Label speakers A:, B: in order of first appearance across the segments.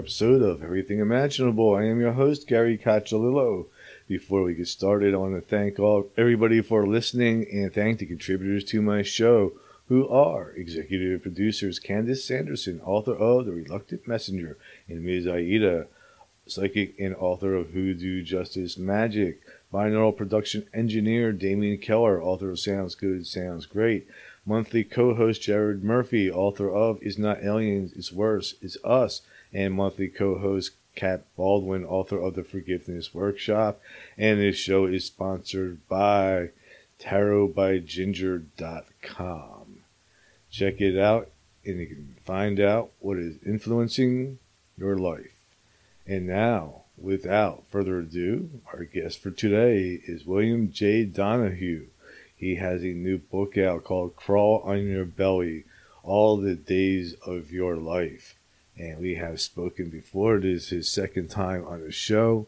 A: episode of Everything Imaginable. I am your host, Gary Cacciolillo. Before we get started, I want to thank all everybody for listening and thank the contributors to my show, who are executive producers Candace Sanderson, author of The Reluctant Messenger, and Ms. Aida, psychic and author of Hoodoo Justice Magic, binaural production engineer Damien Keller, author of Sounds Good, Sounds Great, monthly co-host Jared Murphy, author of Is Not Aliens, It's Worse, It's Us, and monthly co-host Kat Baldwin, author of The Forgiveness Workshop. And this show is sponsored by tarotbyginger.com. Check it out and you can find out what is influencing your life. And now, without further ado, our guest for today is William J. Donahue. He has a new book out called Crawl on Your Belly All the Days of Your Life. And we have spoken before. It is his second time on the show.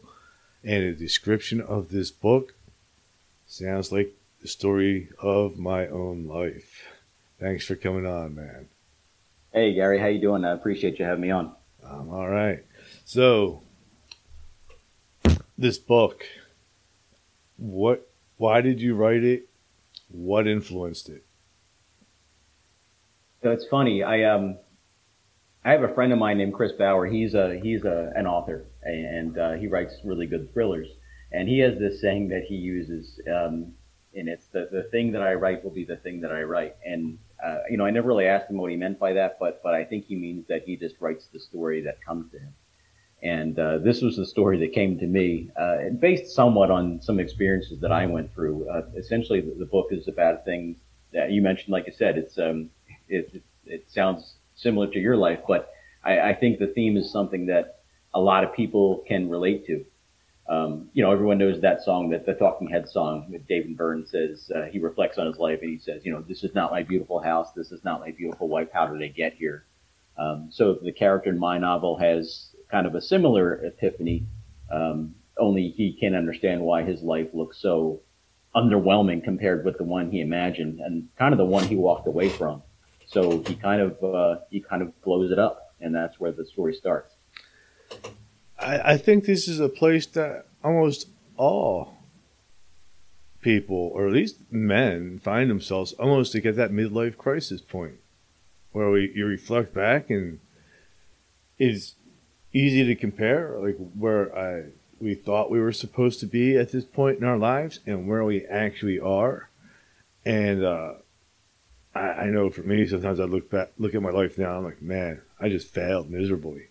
A: And a description of this book sounds like the story of my own life. Thanks for coming on, man.
B: Hey Gary, how you doing? I appreciate you having me on.
A: Um, all right. So, this book, what? Why did you write it? What influenced it?
B: So it's funny. I um, I have a friend of mine named Chris Bauer. He's a he's a an author and uh, he writes really good thrillers. And he has this saying that he uses, um, and it's the the thing that I write will be the thing that I write. And uh, you know, I never really asked him what he meant by that, but but I think he means that he just writes the story that comes to him. And uh, this was the story that came to me, uh, based somewhat on some experiences that I went through. Uh, essentially, the, the, book is about things that you mentioned. Like I said, it's um, it, it, it sounds similar to your life, but I, I, think the theme is something that a lot of people can relate to. Um, you know, everyone knows that song, that the Talking Head song that David Byrne says, uh, he reflects on his life and he says, you know, this is not my beautiful house. This is not my beautiful wife. How did I get here? Um, so the character in my novel has kind of a similar epiphany, um, only he can't understand why his life looks so underwhelming compared with the one he imagined and kind of the one he walked away from. So he kind of uh, he kind of blows it up, and that's where the story starts.
A: I, I think this is a place that almost all people, or at least men, find themselves almost to get that midlife crisis point where we, you reflect back and is easy to compare, like where I we thought we were supposed to be at this point in our lives and where we actually are. And uh, I, I know for me, sometimes I look back, look at my life now, I'm like, man, I just failed miserably.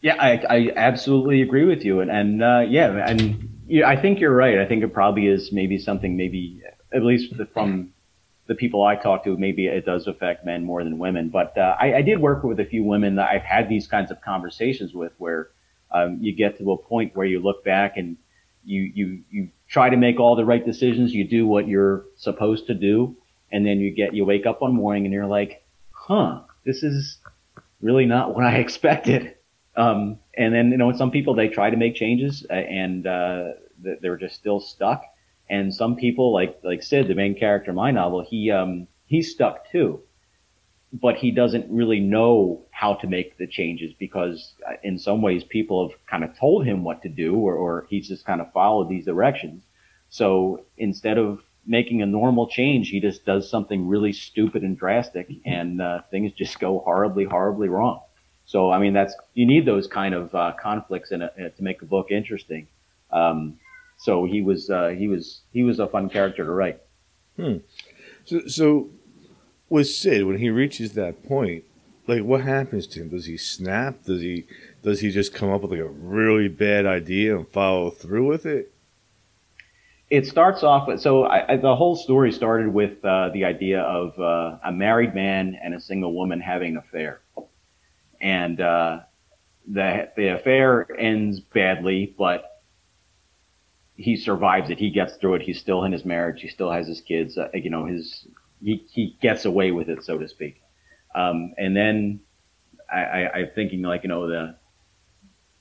B: yeah, I, I absolutely agree with you, and and uh, yeah, and yeah, I think you're right. I think it probably is maybe something, maybe at least from the people I talk to, maybe it does affect men more than women. But uh, I, I, did work with a few women that I've had these kinds of conversations with, where um, you get to a point where you look back and you you you try to make all the right decisions, you do what you're supposed to do, and then you get you wake up one morning and you're like, huh, this is really not what I expected. Um, and then you know, some people they try to make changes uh, and uh, they're just still stuck and some people, like like Sid, the main character in my novel, he um, he's stuck too, but he doesn't really know how to make the changes because uh, in some ways people have kind of told him what to do, or, or he's just kind of followed these directions. So instead of making a normal change, he just does something really stupid and drastic, and uh, things just go horribly, horribly wrong. So I mean, that's you need those kind of uh, conflicts in a, to make a book interesting. Um, so he was uh, he was he was a fun character to write.
A: Hmm. So, so with Sid, when he reaches that point, like what happens to him? Does he snap? Does he does he just come up with like a really bad idea and follow through with it?
B: It starts off with so I, I, the whole story started with uh, the idea of uh, a married man and a single woman having an affair, and uh, the the affair ends badly, but he survives it. He gets through it. He's still in his marriage. He still has his kids. Uh, you know, his he he gets away with it, so to speak. Um, and then I, I, I'm thinking like you know the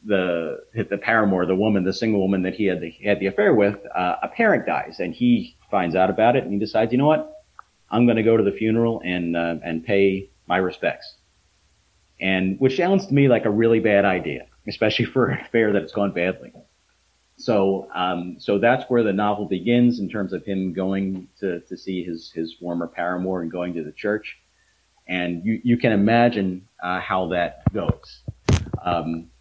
B: the the paramour, the woman, the single woman that he had the, he had the affair with, uh, a parent dies, and he finds out about it, and he decides, you know what, I'm going to go to the funeral and uh, and pay my respects, and which sounds to me like a really bad idea, especially for an affair that has gone badly. So um, so that's where the novel begins in terms of him going to to see his his former paramour and going to the church, and you you can imagine uh, how that goes. Um,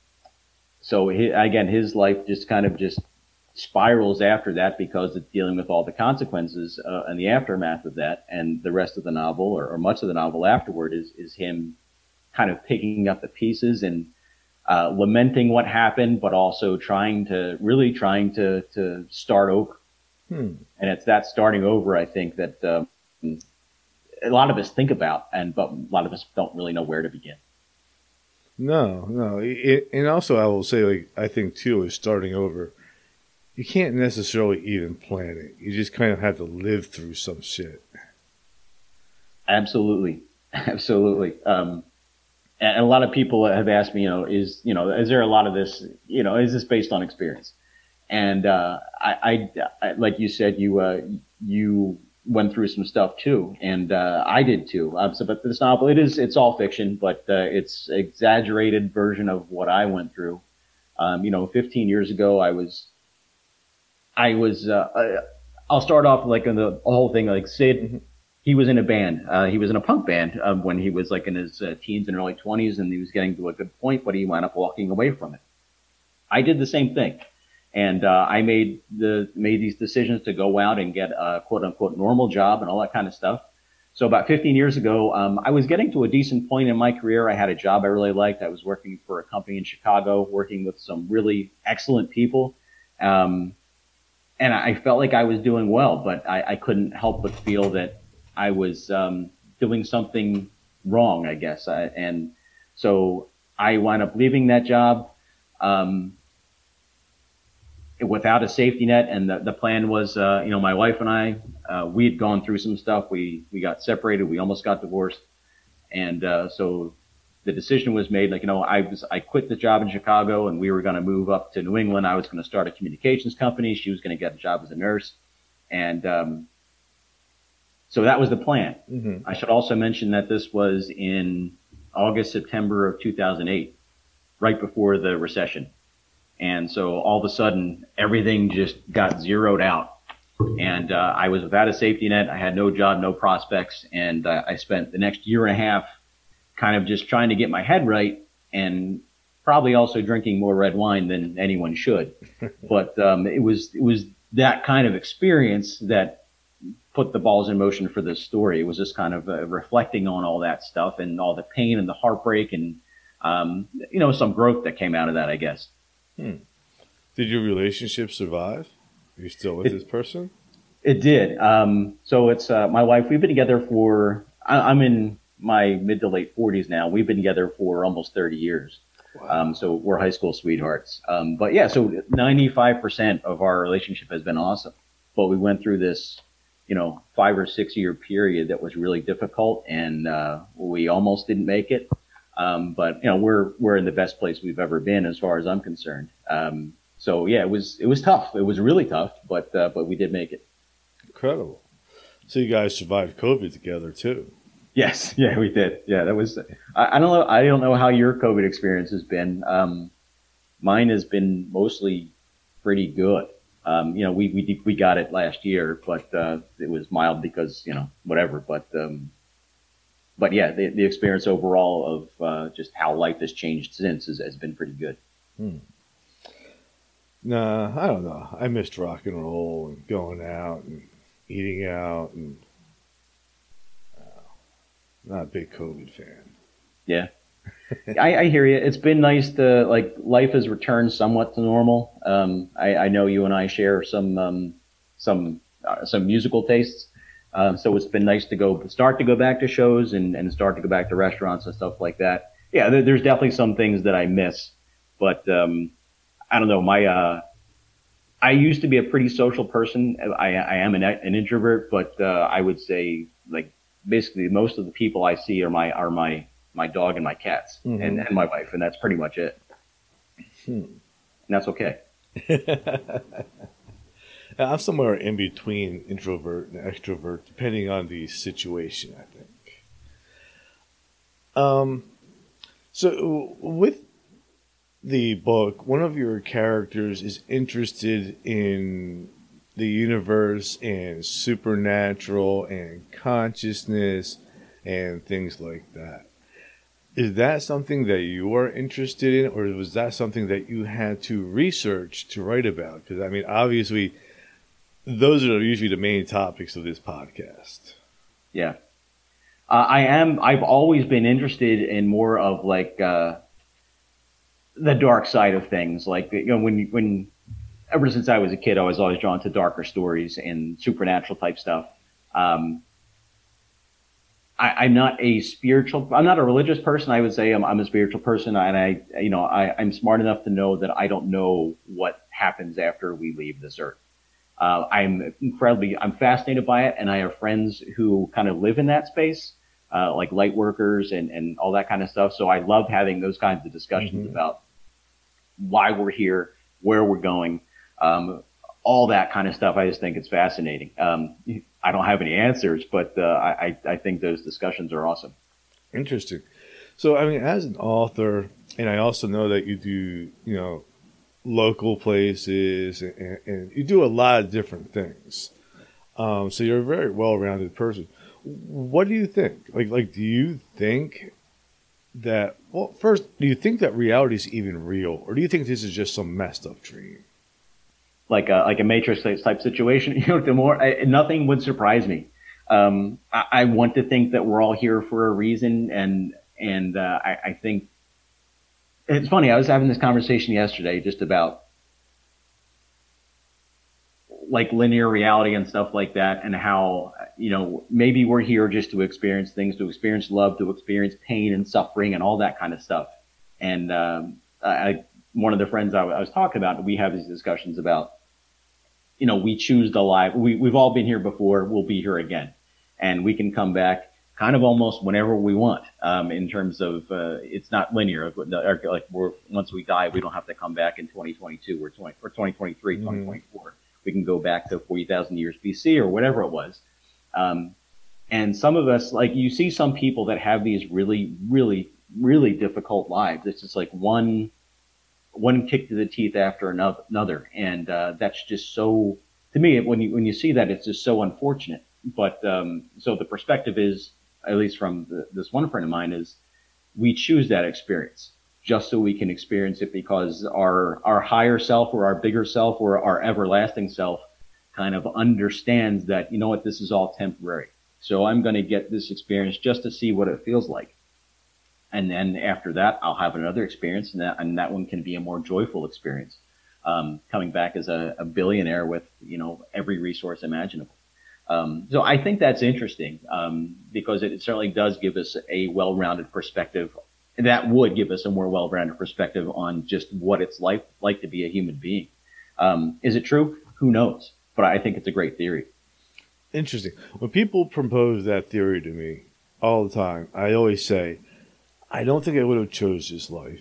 B: so he, again, his life just kind of just spirals after that because it's dealing with all the consequences uh, and the aftermath of that. And the rest of the novel, or, or, much of the novel afterward, is is him kind of picking up the pieces and uh, lamenting what happened, but also trying to really trying to to start over. Hmm. And it's that starting over, I think, that um, a lot of us think about, and but a lot of us don't really know where to begin.
A: No, no, it, and also I will say, like I think too, is starting over. You can't necessarily even plan it. You just kind of have to live through some shit.
B: Absolutely, absolutely. Um, and a lot of people have asked me, you know, is you know, is there a lot of this, you know, is this based on experience? And uh, I, I, I, like you said, you uh, you went through some stuff too, and uh, I did too. Um, so, but this novel, it is it's all fiction, but uh, it's exaggerated version of what I went through. Um, you know, 15 years ago, I was, I was. Uh, I'll start off like in the whole thing. Like Sid, he was in a band. Uh, he was in a punk band um, when he was like in his uh, teens and early 20s, and he was getting to a good point, but he wound up walking away from it. I did the same thing. And uh, I made the made these decisions to go out and get a quote unquote normal job and all that kind of stuff. So about 15 years ago, um, I was getting to a decent point in my career. I had a job I really liked. I was working for a company in Chicago, working with some really excellent people. Um, and I felt like I was doing well, but I, I couldn't help but feel that I was um, doing something wrong, I guess. I, and so I wound up leaving that job. Um, without a safety net. And the, the plan was, uh, you know, my wife and I, uh, we had gone through some stuff. We, we got separated. We almost got divorced. And, uh, so the decision was made, like, you know, I was, I quit the job in Chicago and we were going to move up to New England. I was going to start a communications company. She was going to get a job as a nurse. And, um, so that was the plan. Mm-hmm. I should also mention that this was in August, September of 2008, right before the recession. And so all of a sudden, everything just got zeroed out. And uh, I was without a safety net. I had no job, no prospects. And uh, I spent the next year and a half kind of just trying to get my head right and probably also drinking more red wine than anyone should. but um, it was it was that kind of experience that put the balls in motion for this story. It was just kind of uh, reflecting on all that stuff and all the pain and the heartbreak and um, you know some growth that came out of that, I guess.
A: Hmm. Did your relationship survive? Are you still with it, this person?
B: It did. Um, so it's uh, my wife. We've been together for. I, am in my mid to late 40s now. We've been together for almost 30 years. Wow. Um, so we're high school sweethearts. Um, but yeah, so 95% of our relationship has been awesome. But we went through this, you know, five or six year period that was really difficult, and uh, we almost didn't make it. Um, but you know, we're we're in the best place we've ever been as far as I'm concerned. Um, so yeah, it was it was tough. It was really tough, but uh, but we did make it.
A: Incredible. So you guys survived COVID together too.
B: Yes, yeah, we did. Yeah, that was. I, I don't know. I don't know how your COVID experience has been. Um, mine has been mostly pretty good. Um, you know, we we we got it last year, but uh, it was mild because you know whatever. But um, but yeah, the, the experience overall of uh, just how life has changed since has, has been pretty good. Hmm.
A: Nah, I don't know. I missed rock and roll and going out and eating out and uh, not a big COVID fan.
B: Yeah. I, I, hear you. It's been nice to like life has returned somewhat to normal. Um, I, I, know you and I share some um, some uh, some musical tastes, um, so it's been nice to go start to go back to shows and, and start to go back to restaurants and stuff like that. Yeah, there, there's definitely some things that I miss, but um, I don't know. My uh, I used to be a pretty social person. I, I am an, an introvert, but uh, I would say like basically most of the people I see are my are my my dog and my cats
A: Mhm.
B: and, and my wife, and that's pretty much it.
A: Hmm.
B: And that's okay.
A: I'm somewhere in between introvert and extrovert, depending on the situation. I think. Um, so with the book, one of your characters is interested in the universe and supernatural and consciousness and things like that. Is that something that you are interested in, or was that something that you had to research to write about? Because I mean, obviously, those are usually the main topics of this podcast.
B: Yeah. Uh, I am. I've always been interested in more of like uh, the dark side of things. Like you know, when when ever since I was a kid, I was always drawn to darker stories and supernatural type stuff. Um, I, I'm not a spiritual. I'm not a religious person. I would say I'm, I'm a spiritual person, and I, you know, I, I'm smart enough to know that I don't know what happens after we leave this earth. Uh, I'm incredibly, I'm fascinated by it, and I have friends who kind of live in that space, uh, like light workers and, and all that kind of stuff. So I love having those kinds of discussions
A: Mhm.
B: about why we're here, where we're going, um, all that kind of stuff. I just think it's fascinating. Um, I don't have any answers, but uh, I I think those discussions are awesome.
A: Interesting. So, I mean, as an author, and I also know that you do, you know, local places, and, and you do a lot of different things. Um, so you're a very well-rounded person. What do you think? Like, like, do you think that? Well, first, do you think that reality is even real, or do you think this is just some messed up dream?
B: like a like a matrix type situation. You know, the more I, nothing would surprise me. Um, I, I want to think that we're all here for a reason, and and uh, I, I think it's funny. I was having this conversation yesterday just about like linear reality and stuff like that, and how you know maybe we're here just to experience things, to experience love, to experience pain and suffering, and all that kind of stuff. And um, I, one of the friends I, I was talking about, we have these discussions about, you know, we choose the life. We, we've all been here before. We'll be here again. And we can come back kind of almost whenever we want, um, in terms of, uh, it's not linear. Like we're, once we die, we don't have to come back in 2022 or 20, or 2023,
A: Mhm.
B: 2024. We can go back to 40,000 years BC or whatever it was. Um, and some of us, like you see some people that have these really, really, really difficult lives. It's just like one, one kick to the teeth after another, another. and uh, that's just so. To me, when you when you see that, it's just so unfortunate. But um, so the perspective is, at least from the, this one friend of mine, is we choose that experience just so we can experience it because our our higher self or our bigger self or our everlasting self kind of understands that you know what this is all temporary. So I'm going to get this experience just to see what it feels like and then after that I'll have another experience, and that and that one can be a more joyful experience. Um, coming back as a, a billionaire with you know every resource imaginable. Um, so I think that's interesting um, because it certainly does give us a well-rounded perspective. That would give us a more well-rounded perspective on just what it's like like to be a human being. Um, is it true? Who knows? But I think it's a great theory.
A: Interesting. When people propose that theory to me all the time, I always say, I don't think I would have chose this life.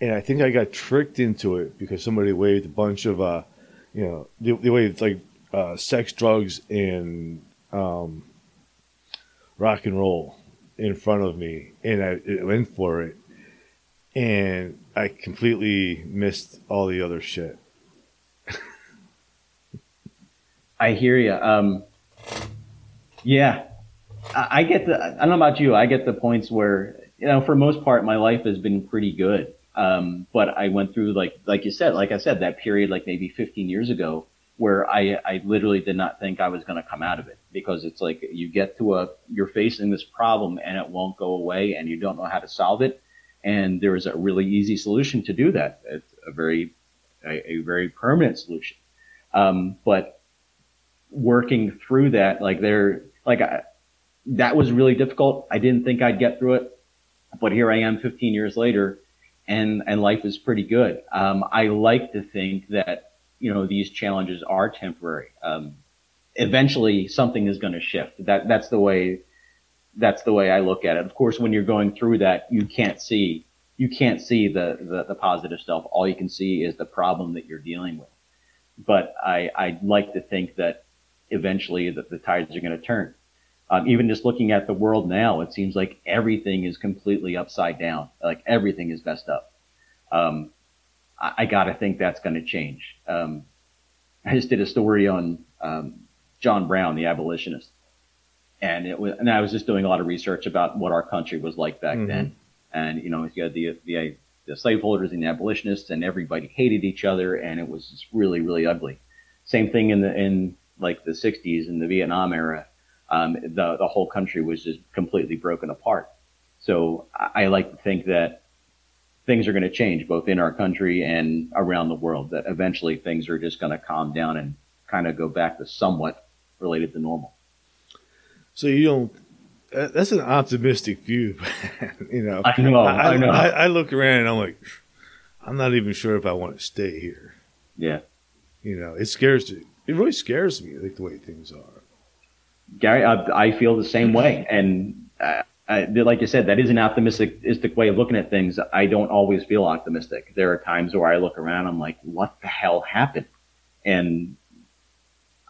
A: And I think I got tricked into it because somebody waved a bunch of, uh, you know, they, they waved like uh, sex, drugs, and um, rock and roll in front of me, and I went for it, and I completely missed all the other shit.
B: I hear you. Um, yeah, I, I get the. I don't know about you. I get the points where you know, for most part, my life has been pretty good. Um, but I went through like like you said, like I said, that period like maybe 15 years ago where I I literally did not think I was going to come out of it because it's like you get to a you're facing this problem and it won't go away and you don't know how to solve it. And there is a really easy solution to do that. It's a very a, a very permanent solution. Um, but working through that, like there, like I, that was really difficult. I didn't think I'd get through it, but here I am 15 years later and, and life is pretty good. Um, I like to think that, you know, these challenges are temporary. Um, eventually something is going to shift. That, that's the way that's the way I look at it. Of course, when you're going through that, you can't see you can't see the, the, the positive stuff. All you can see is the problem that you're dealing with. But I I'd like to think that eventually that the tides are going to turn. Um, even just looking at the world now, it seems like everything is completely upside down. Like everything is messed up. Um, I, I got to think that's going to change. Um, I just did a story on um, John Brown, the abolitionist, and it was, and I was just doing a lot of research about what our country was like back mm-hmm. then. And you know, you had the the the slaveholders and the abolitionists, and everybody hated each other, and it was just really really ugly. Same thing in the in like the 60s and the Vietnam era um, the the whole country was just completely broken apart. So I, I like to think that things are going to change both in our country and around the world. That eventually things are just going to calm down and kind of go back to somewhat related to normal.
A: So you don't. That's an optimistic view, you know.
B: I know. I, I know.
A: I, I look around and I'm like, I'm not even sure if I want to stay here.
B: Yeah.
A: You know, it scares me. It really scares me, like the way things are.
B: Gary, I, I feel the same way. And uh, I, like you said, that is an optimistic way of looking at things. I don't always feel optimistic. There are times where I look around, I'm like, what the hell happened? And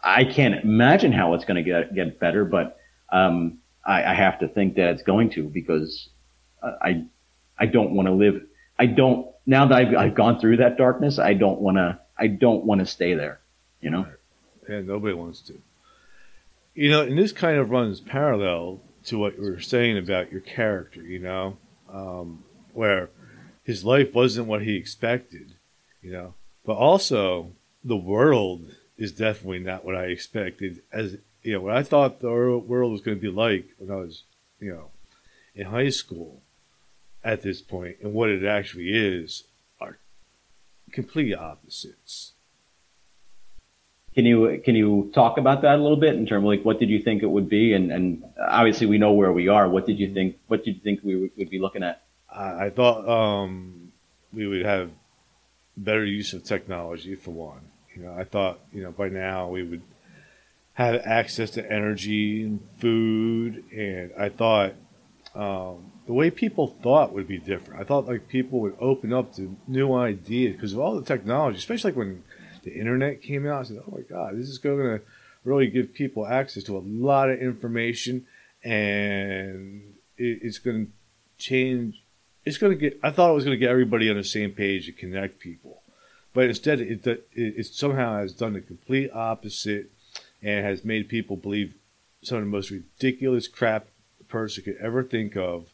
B: I can't imagine how it's going to get get better, but um, I, I, have to think that it's going to because I I don't want to live. I don't now that I've, I've gone through that darkness. I don't want to. I don't want to stay there. You know.
A: Yeah, nobody wants to. You know, and this kind of runs parallel to what you were saying about your character, you know, um, where his life wasn't what he expected, you know, but also the world is definitely not what I expected. As you know, what I thought the world was going to be like when I was, you know, in high school at this point, and what it actually is are complete opposites.
B: Can you can you talk about that a little bit in terms of like what did you think it would be, and and obviously we know where we are. What did you think? What did you think we would, would be looking at?
A: I, thought um, we would have better use of technology for one. You know, I thought you know by now we would have access to energy and food, and I thought um, the way people thought would be different. I thought like people would open up to new ideas because of all the technology, especially like when the internet came out, I said, "Oh my God, this is going to really give people access to a lot of information, and it, it's going to change. It's going to get. I thought it was going to get everybody on the same page and connect people, but instead, it, it, it somehow has done the complete opposite and has made people believe some of the most ridiculous crap a person could ever think of,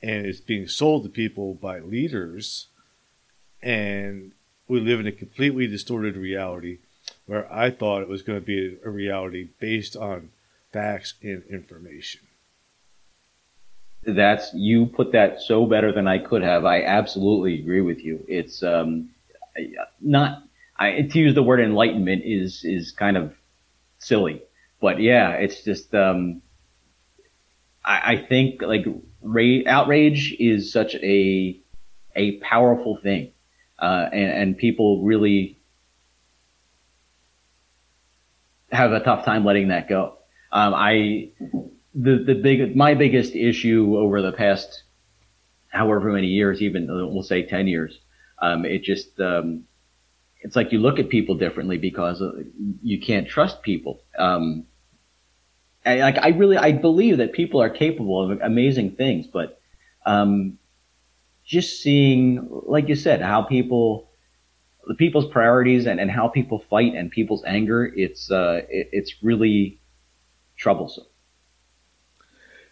A: and it's being sold to people by leaders and we live in a completely distorted reality where I thought it was going to be a reality based on facts and information.
B: That's you put that so better than I could have. I absolutely agree with you. It's um, not I, to use the word enlightenment is is kind of silly, but yeah, it's just um, I, I think like ra- outrage is such a a powerful thing uh, and, and people really have a tough time letting that go. Um, I the the big my biggest issue over the past however many years, even we'll say ten years, um, it just um, it's like you look at people differently because you can't trust people. Um, I, like I really I believe that people are capable of amazing things, but um, just seeing, like you said, how people, the people's priorities and, and how people fight and people's anger, it's, uh, it, it's really troublesome.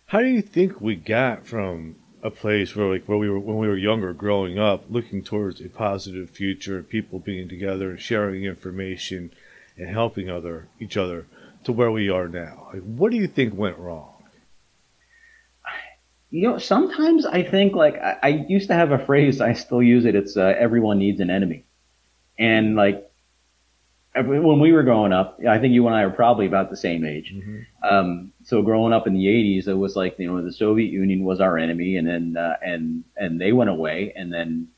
A: How do you think we got from a place where like where we were when we were younger growing up looking towards a positive future people being together and sharing information and helping other each other to where we are now like, what do you think went wrong
B: you know, sometimes I think like I, I, used to have a phrase, I still use it. It's uh, everyone needs an enemy, and like when we were growing up, I think you and I are probably about the same age. Mm-hmm. Um, so growing up in the '80s, it was like you know the Soviet Union was our enemy, and then uh, and and they went away, and then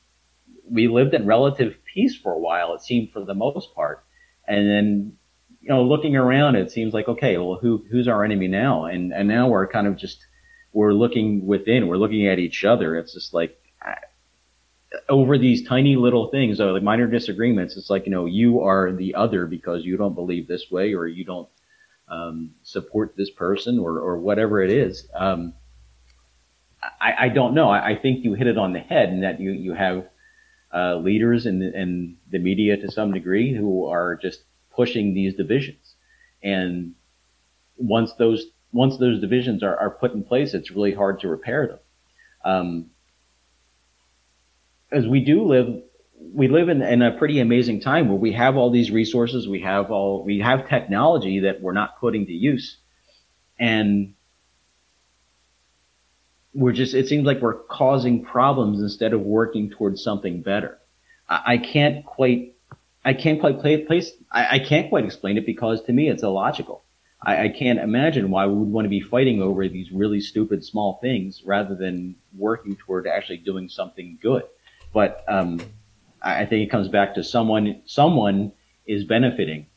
B: we lived in relative peace for a while. It seemed for the most part, and then you know looking around, it seems like okay, well who who's our enemy now? And and now we're kind of just we're looking within, we're looking at each other. It's just like over these tiny little things, or like minor disagreements. It's like you know you are the other because you don't believe this way or you don't um, support this person or or whatever it is. Um, I, I don't know. I, I think you hit it on the head, in that you you have uh, leaders in in the media to some degree who are just pushing these divisions, and once those once those divisions are, are put in place, it's really hard to repair them. Um, as we do live, we live in, in a pretty amazing time where we have all these resources, we have all, we have technology that we're not putting to use. And we're just, it seems like we're causing problems instead of working towards something better. I, I can't quite, I can't quite play, place, I, I can't quite explain it because to me it's illogical. I, I can't imagine why we would want to be fighting over these really stupid small things rather than working toward actually doing something good. But um, I think it comes back to someone. Someone is benefiting.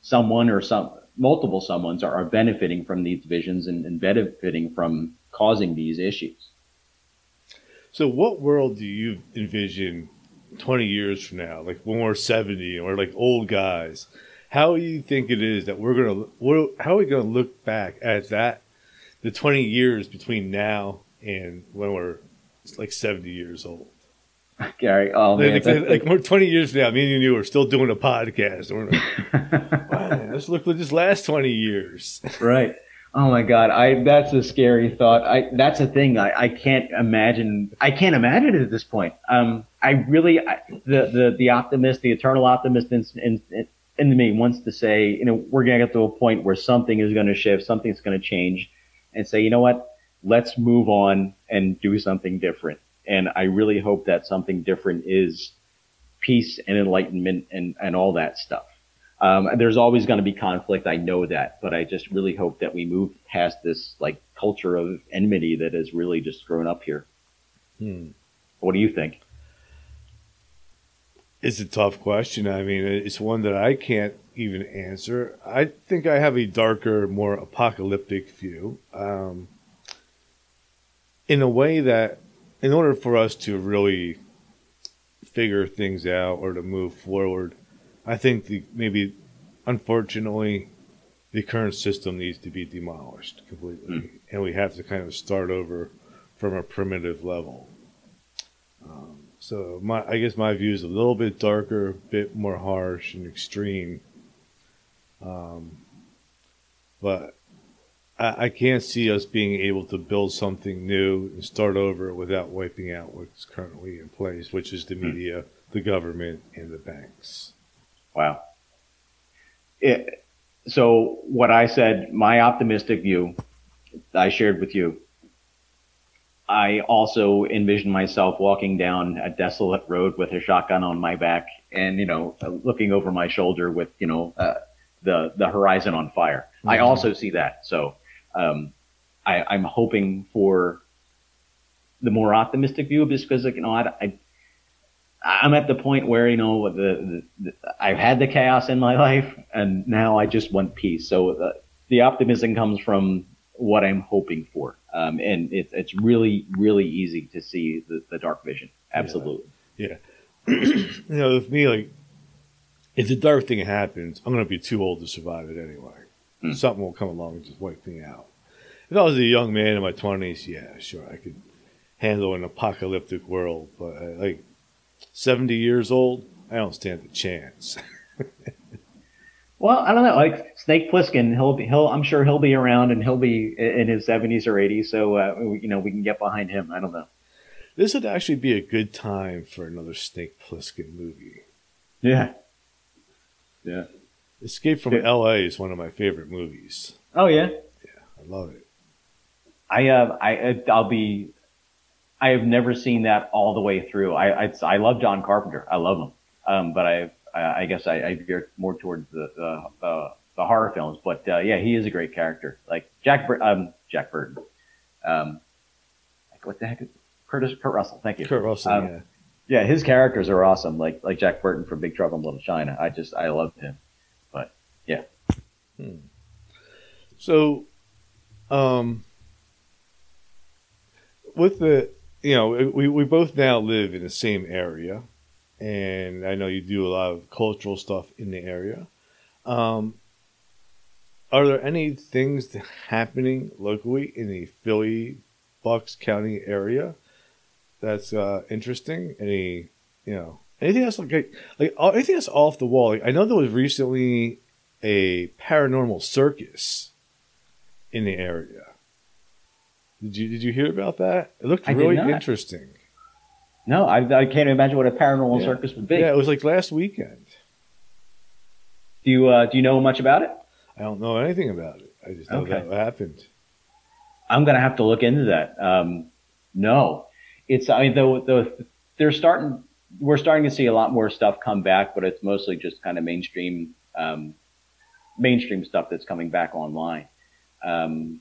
B: Someone or some multiple someones are, are benefiting from these divisions and, and benefiting from causing these issues.
A: So, what world do you envision 20 years from now, like when we're 70 or like old guys? How do you think it is that we're going to, how are we going to look back at that, the 20 years between now and when we're like 70 years old?
B: Gary, oh man,
A: like, like, like, we're 20 years now, me and you are still doing a podcast. We're like, wow, let's look at this last 20 years.
B: right. Oh my God, I that's a scary thought. I that's a thing I, I can't imagine. I can't imagine it at this point. Um, I really I, the the the optimist, the eternal optimist in, in, in me wants to say, you know, we're gonna get to a point where something is going to shift, something's going to change, and say, you know what, let's move on and do something different. And I really hope that something different is peace and enlightenment and, and all that stuff. Um, there's always going to be conflict. I know that, but I just really hope that we move past this like culture of enmity that has really just grown up here. Hmm. What do you think?
A: It's a tough question. I mean, it's one that I can't even answer. I think I have a darker, more apocalyptic view. Um, in a way that in order for us to really figure things out or to move forward, I think the, maybe, unfortunately, the current system needs to be demolished completely, mm. and we have to kind of start over from a primitive level. Um, so my, I guess my view is a little bit darker, a bit more harsh and extreme. Um, but I, I can't see us being able to build something new and start over without wiping out what's currently in place, which is the hmm. media, the government, and the banks.
B: Wow. It, so what I said, my optimistic view, I shared with you. I also envision myself walking down a desolate road with a shotgun on my back and, you know, looking over my shoulder with, you know, uh, the, the horizon on fire. Mm-hmm. I also see that. So um, I, am hoping for the more optimistic view just because, you know, I, I, am at the point where, you know, the, the, the, I've had the chaos in my life and now I just want peace. So the, the optimism comes from what I'm hoping for. Um, and it, it's really, really easy to see the, the dark vision. Absolutely.
A: Yeah. yeah. you know, with me, like, if the dark thing happens, I'm going to be too old to survive it anyway. Hmm. Something will come along and just wipe me out. If I was a young man in my twenties, yeah, sure, I could handle an apocalyptic world. But uh, like seventy years old, I don't stand a chance.
B: well, I don't know. Like Snake Plissken, he'll be, he'll, I'm sure he'll be around and he'll be in his seventies or eighties. So uh, you know, we can get behind him. I don't know.
A: This would actually be a good time for another Snake Plissken movie.
B: Yeah. Yeah.
A: Escape from L.A. is one of my favorite movies.
B: Oh yeah,
A: yeah, I love it.
B: I uh, I I'll be. I have never seen that all the way through. I I, I love John Carpenter. I love him. Um, but I I guess I, I veer more towards the the, uh, the horror films. But uh, yeah, he is a great character. Like Jack Bur- um Jack Burton. Um, like what the heck? Curtis Kurt Russell. Thank you.
A: Kurt Russell. Um, yeah.
B: Yeah, his characters are awesome. Like like Jack Burton from Big Trouble in Little China. I just I loved him. But yeah. Hmm.
A: So, um, with the you know we we both now live in the same area, and I know you do a lot of cultural stuff in the area. Um, are there any things happening locally in the Philly Bucks County area that's uh, interesting? Any you know anything else like like anything that's off the wall? Like, I know there was recently a paranormal circus in the area. Did you did you hear about that? It looked really interesting.
B: No, I, I can't imagine what a paranormal
A: Yeah.
B: circus would be.
A: Yeah, it was like last weekend.
B: Do you uh, do you know much about it?
A: I don't know anything about it. I just know
B: Okay.
A: that happened.
B: I'm gonna have to look into that. Um, no, it's I mean the the they're starting. We're starting to see a lot more stuff come back, but it's mostly just kind of mainstream um, mainstream stuff that's coming back online. Um,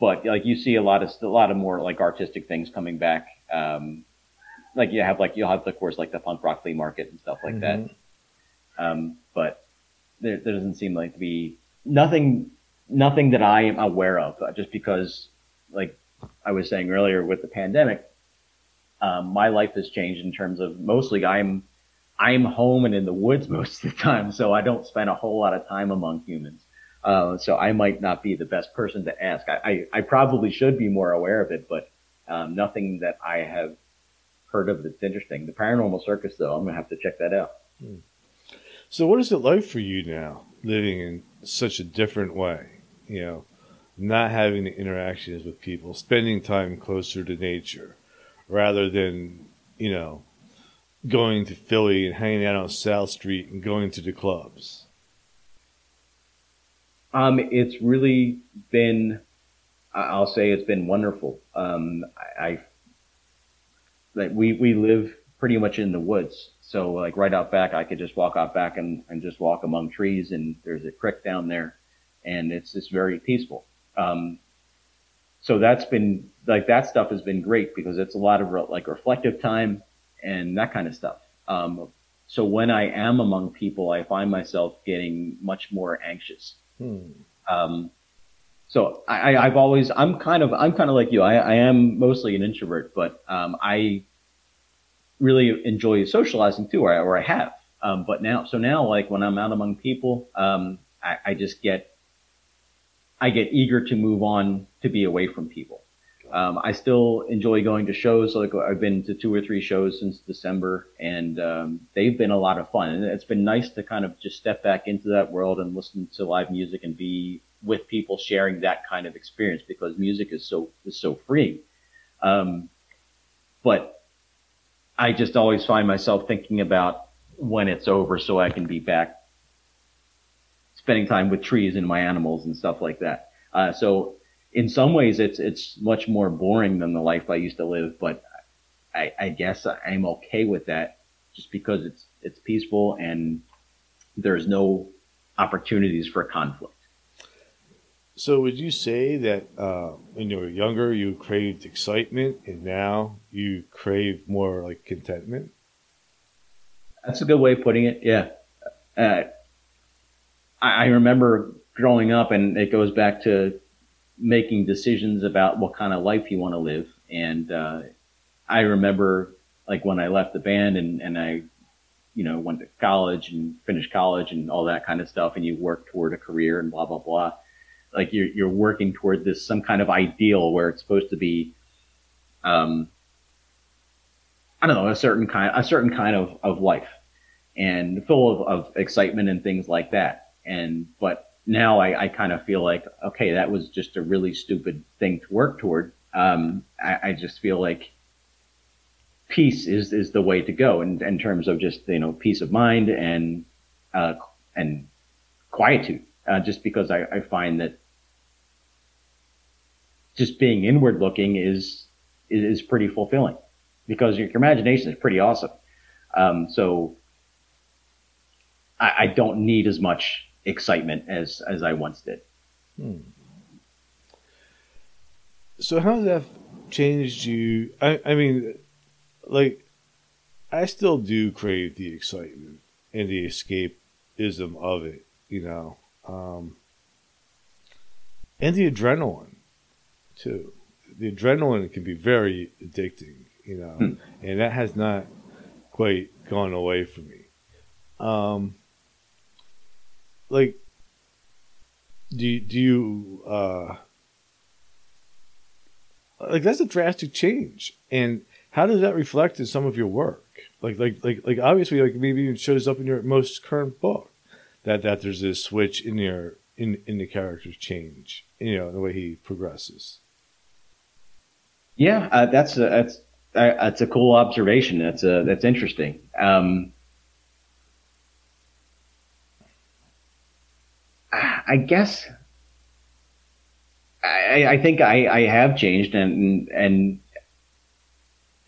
B: but like you see a lot of a lot of more like artistic things coming back. Um, like you have like you'll have of course like the punk rock flea market and stuff like that.
A: Mhm.
B: Um, but there, there doesn't seem like to be nothing, nothing that I am aware of. uh, Just because, like I was saying earlier, with the pandemic, um, my life has changed in terms of mostly I'm I'm home and in the woods most of the time, so I don't spend a whole lot of time among humans. Uh, so I might not be the best person to ask. I, I, I probably should be more aware of it, but um, nothing that I have heard of that's interesting. The paranormal circus, though, I'm gonna have to check that out.
A: So, what is it like for you now, living in such a different way? You know, not having the interactions with people, spending time closer to nature, rather than you know going to Philly and hanging out on South Street and going to the clubs.
B: Um, it's really been, I'll say it's been wonderful. Um, I, I like we, we live pretty much in the woods. So like right out back, I could just walk out back and, and just walk among trees and there's a creek down there and it's just very peaceful. Um, so that's been like that stuff has been great because it's a lot of re- like reflective time and that kind of stuff. Um, so when I am among people, I find myself getting much more anxious.
A: Hmm.
B: Um, so I, I, I've always, I'm kind of, I'm kind of like you. I, I am mostly an introvert, but um, I really enjoy socializing too, or I, or I have. Um, but now, so now, like when I'm out among people, um, I, I just get, I get eager to move on to be away from people. Um, I still enjoy going to shows. Like I've been to two or three shows since December, and um, they've been a lot of fun. And it's been nice to kind of just step back into that world and listen to live music and be with people sharing that kind of experience because music is so is so free. Um, but I just always find myself thinking about when it's over, so I can be back spending time with trees and my animals and stuff like that. Uh, so in some ways it's it's much more boring than the life I used to live, but I, I guess I'm okay with that just because it's it's peaceful and there's no opportunities for conflict.
A: So, would you say that uh, when you were younger, you craved excitement, and now you crave more like contentment?
B: That's a good way of putting it. Yeah. Uh, I, I remember growing up, and it goes back to making decisions about what kind of life you want to live. And uh, I remember, like, when I left the band and, and I, you know, went to college and finished college and all that kind of stuff, and you work toward a career and blah, blah, blah. Like, you're, you're working toward this, some kind of ideal where it's supposed to be, um, I don't know, a certain kind, a certain kind of, of life and full of, of excitement and things like that. And, but now I, I kind of feel like, okay, that was just a really stupid thing to work toward. Um, I, I just feel like peace is, is the way to go in, in terms of just, you know, peace of mind and, uh, and quietude. Uh, just because I, I find that just being inward looking is, is, pretty fulfilling because your, your imagination is pretty awesome. Um, so I, I don't need as much excitement as as I once did.
A: So, how has that changed you? I, I mean, like, I still do crave the excitement and the escapism of it, you know, um, and the adrenaline too. the adrenaline can be very addicting, you know,
B: Hmm.
A: and that has not quite gone away from me. Um, like, do you, do you uh, like that's a drastic change, and how does that reflect in some of your work? Like, like, like, like, obviously, like maybe it shows up in your most current book that that there's this switch in your in in the character's change, you know, the way he progresses.
B: Yeah, uh, that's a, that's uh, that's a cool observation. That's a, that's interesting. Um, I guess I, I think I, I have changed, and and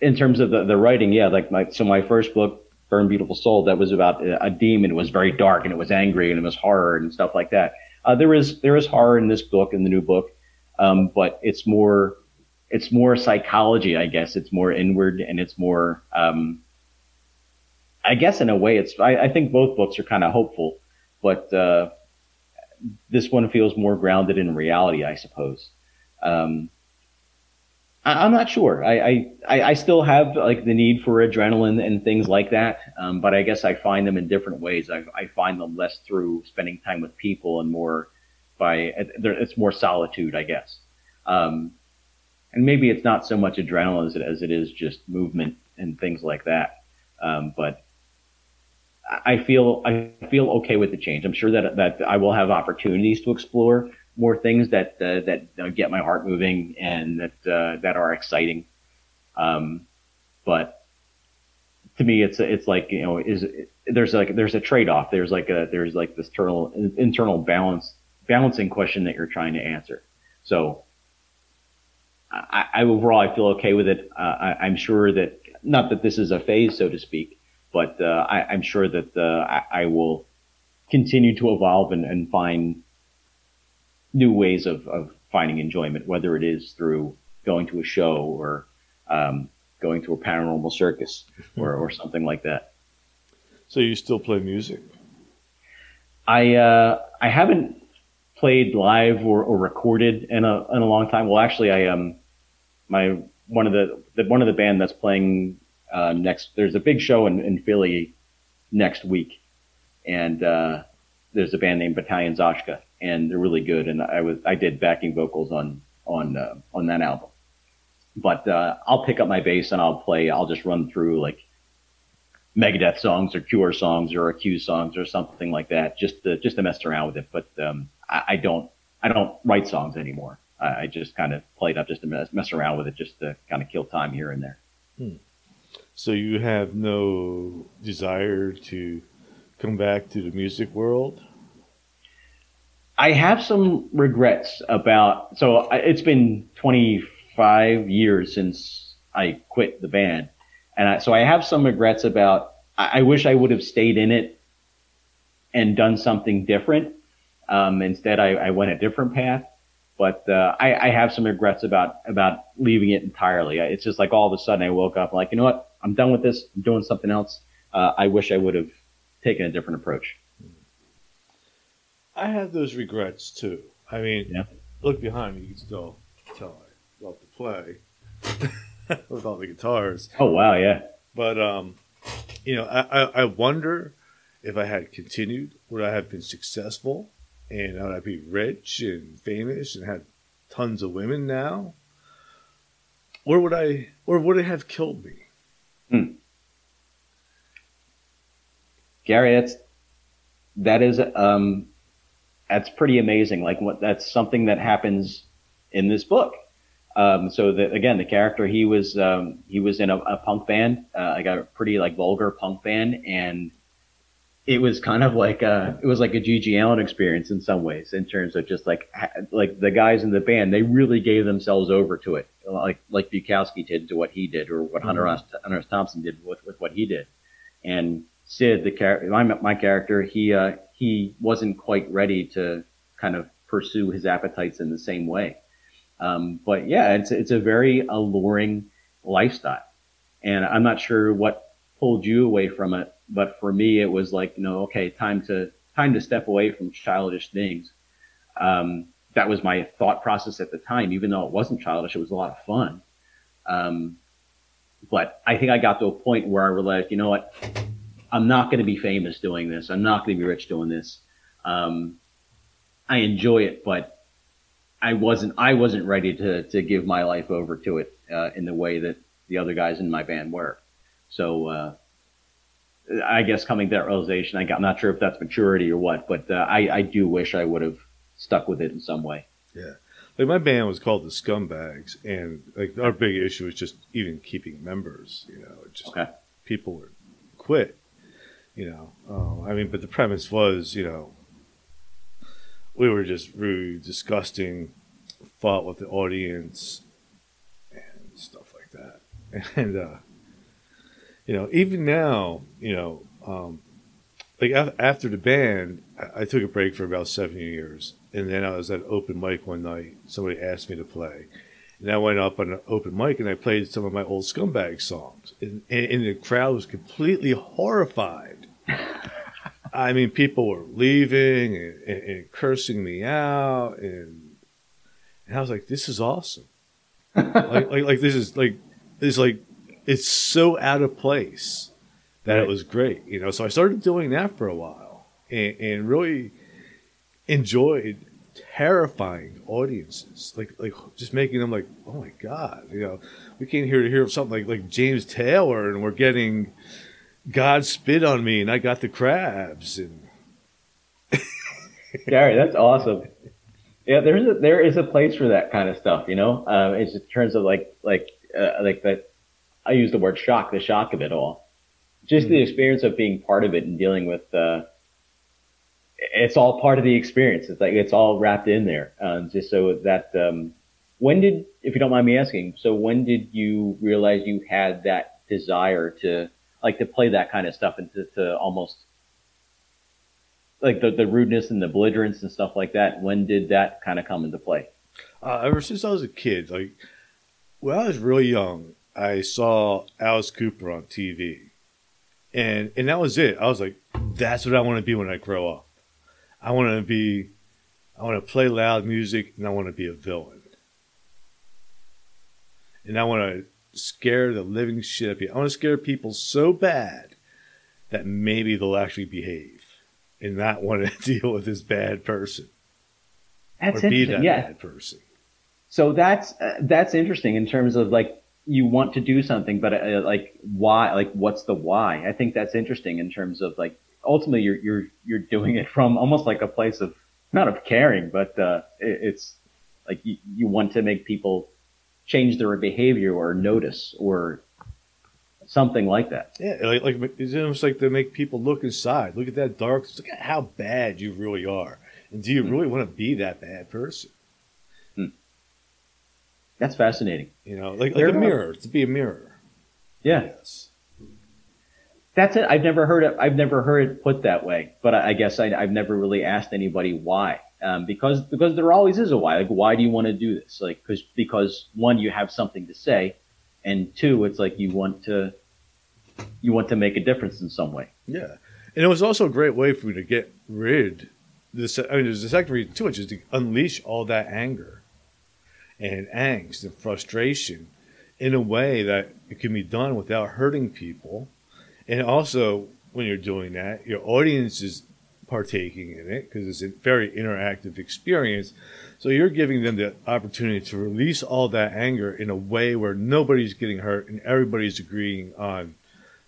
B: in terms of the, the writing, yeah, like my so my first book, Burn Beautiful Soul, that was about a demon. It was very dark, and it was angry, and it was horror and stuff like that. Uh, there is there is horror in this book, in the new book, um, but it's more it's more psychology, I guess. It's more inward, and it's more um, I guess in a way, it's I, I think both books are kind of hopeful, but uh, this one feels more grounded in reality, I suppose. Um, I, am not sure. I, I, I still have like the need for adrenaline and things like that, um, but I guess I find them in different ways. I, I find them less through spending time with people and more by it's more solitude, I guess. Um, and maybe it's not so much adrenaline as it, as it is just movement and things like that. Um, but I feel I feel okay with the change. I'm sure that that I will have opportunities to explore more things that uh, that uh, get my heart moving and that uh, that are exciting. Um, but to me, it's it's like you know is there's like there's a trade off. There's like a there's like this internal internal balance balancing question that you're trying to answer. So I, I overall I feel okay with it. Uh, I, I'm sure that not that this is a phase, so to speak, but uh, I, am sure that uh, I, I, will continue to evolve and, and find new ways of, of, finding enjoyment, whether it is through going to a show or um, going to a paranormal circus or, or something like that.
A: So you still play music?
B: I uh, I haven't played live or, or recorded in a in a long time. Well, actually, I um my one of the, the one of the band that's playing uh, next. There's a big show in, in Philly next week, and uh, there's a band named Battalion Zashka, and they're really good. And I was I did backing vocals on on uh, on that album. But uh, I'll pick up my bass and I'll play. I'll just run through like Megadeth songs or Cure songs or Accused songs or something like that, just to just to mess around with it. But um, I, I don't I don't write songs anymore. I, I just kind of play it up just to mess, mess around with it, just to kind of kill time here and there.
A: Hmm. So you have no desire to come back to the music world?
B: I have some regrets about. So it's been 25 years since I quit the band, and I, so I have some regrets about. I, I, wish I would have stayed in it and done something different. Um, instead, I, I, went a different path. But uh, I, have some regrets about about leaving it entirely. It's just like all of a sudden I woke up like, you know what? I'm done with this. I'm doing something else. Uh, I wish I would have taken a different approach.
A: I have those regrets too. I mean,
B: yeah.
A: look behind me. You can still tell I love to play with all the guitars.
B: Oh wow, yeah.
A: But um, you know, I, I, I wonder if I had continued, would I have been successful, and I would I be rich and famous and had tons of women now, or would I, or would it have killed me?
B: Hmm. Gary, that's that is um, that's pretty amazing. Like what that's something that happens in this book. Um, so that again, the character he was um, he was in a, a punk band, uh, like a pretty like vulgar punk band, and it was kind of like a it was like a GG Allen experience in some ways, in terms of just like like the guys in the band, they really gave themselves over to it, like like Bukowski did to what he did, or what Hunter mm-hmm. Hunter S. Thompson did with with what he did, and Sid, the character, my, my character, he uh, he wasn't quite ready to kind of pursue his appetites in the same way. Um, but yeah, it's it's a very alluring lifestyle, and I'm not sure what pulled you away from it, but for me, it was like you know, okay, time to time to step away from childish things. Um, that was my thought process at the time, even though it wasn't childish, it was a lot of fun. Um, but I think I got to a point where I realized, you know what, I'm not going to be famous doing this. I'm not going to be rich doing this. Um, I enjoy it, but I wasn't I wasn't ready to to give my life over to it uh, in the way that the other guys in my band were. So uh, I guess coming to that realization, I got, I'm not sure if that's maturity or what, but uh, I I do wish I would have stuck with it in some way.
A: Yeah. Like my band was called the Scumbags, and like our big issue was just even keeping members. You know, just
B: Okay.
A: people would quit. You know, um, I mean, but the premise was, you know, we were just rude, disgusting, fought with the audience, and stuff like that. And uh, you know, even now, you know, um, like af- after the band, I-, I took a break for about seven years, and then I was at an open mic one night. Somebody asked me to play, and I went up on an open mic and I played some of my old scumbag songs, and, and, and the crowd was completely horrified. I mean, people were leaving and, and, and cursing me out, and and I was like, "This is awesome! like, like, like this is like this is like it's so out of place that it was great, you know." So I started doing that for a while, and, and really enjoyed terrifying audiences, like like just making them like, "Oh my god!" You know, we came here to hear something like like James Taylor, and we're getting God spit on me, and I got the crabs, and
B: Gary, that's awesome. Yeah, there's a, there is a place for that kind of stuff, you know. Um, it's in terms of like like uh, like that. I use the word shock, the shock of it all. Just the experience of being part of it and dealing with. Uh, it's all part of the experience. It's like it's all wrapped in there. Um, just so that um, when did, if you don't mind me asking, so when did you realize you had that desire to like to play that kind of stuff and to, to almost like the, the rudeness and the belligerence and stuff like that. When did that kind of come into play?
A: uh, ever since I was a kid, like when I was really young, I saw Alice Cooper on TV, and and that was it. I was like, that's what I want to be when I grow up. I want to be, I want to play loud music, and I want to be a villain, and I want to scare the living shit out of people. I want to scare people so bad that maybe they'll actually behave and not want to deal with this bad person
B: That's
A: or be that
B: Yeah.
A: bad person.
B: So that's uh, that's interesting in terms of like you want to do something, but uh, like why? Like what's the why? I think that's interesting in terms of like ultimately you're you're you're doing it from almost like a place of not of caring, but uh, it, it's like you, you want to make people change their behavior or notice or something like that.
A: Yeah, like, like it's almost like they make people look inside. Look at that dark. Look at how bad you really are, and do you hmm. really want to be that bad person? Hmm.
B: That's fascinating.
A: You know, like like a mirror. To be a mirror.
B: Yeah.
A: Yes.
B: That's it. I've never heard it. I've never heard it put that way. But I, I guess I, I've never really asked anybody why. Um, because because there always is a why. Like, why do you want to do this? Like, because because one, you have something to say, and two, it's like you want to you want to make a difference in some way.
A: Yeah, and it was also a great way for me to get rid. This, I mean, there's a second reason too, which is to unleash all that anger and angst and frustration in a way that it can be done without hurting people. And also, when you're doing that, your audience is partaking in it because it's a very interactive experience. So you're giving them the opportunity to release all that anger in a way where nobody's getting hurt and everybody's agreeing on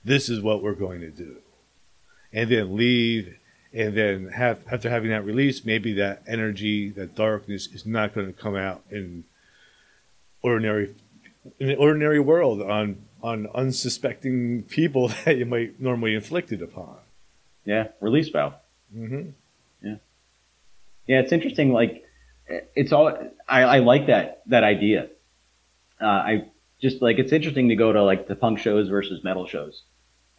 A: this is what we're going to do. And then leave and then have after having that release, maybe that energy, that darkness is not going to come out in ordinary in the ordinary world on on unsuspecting people that you might normally inflict it upon.
B: Yeah, release valve.
A: Mm-hmm.
B: Yeah, it's interesting. Like, it's all. I, I like that that idea. Uh, I just like it's interesting to go to like the punk shows versus metal shows,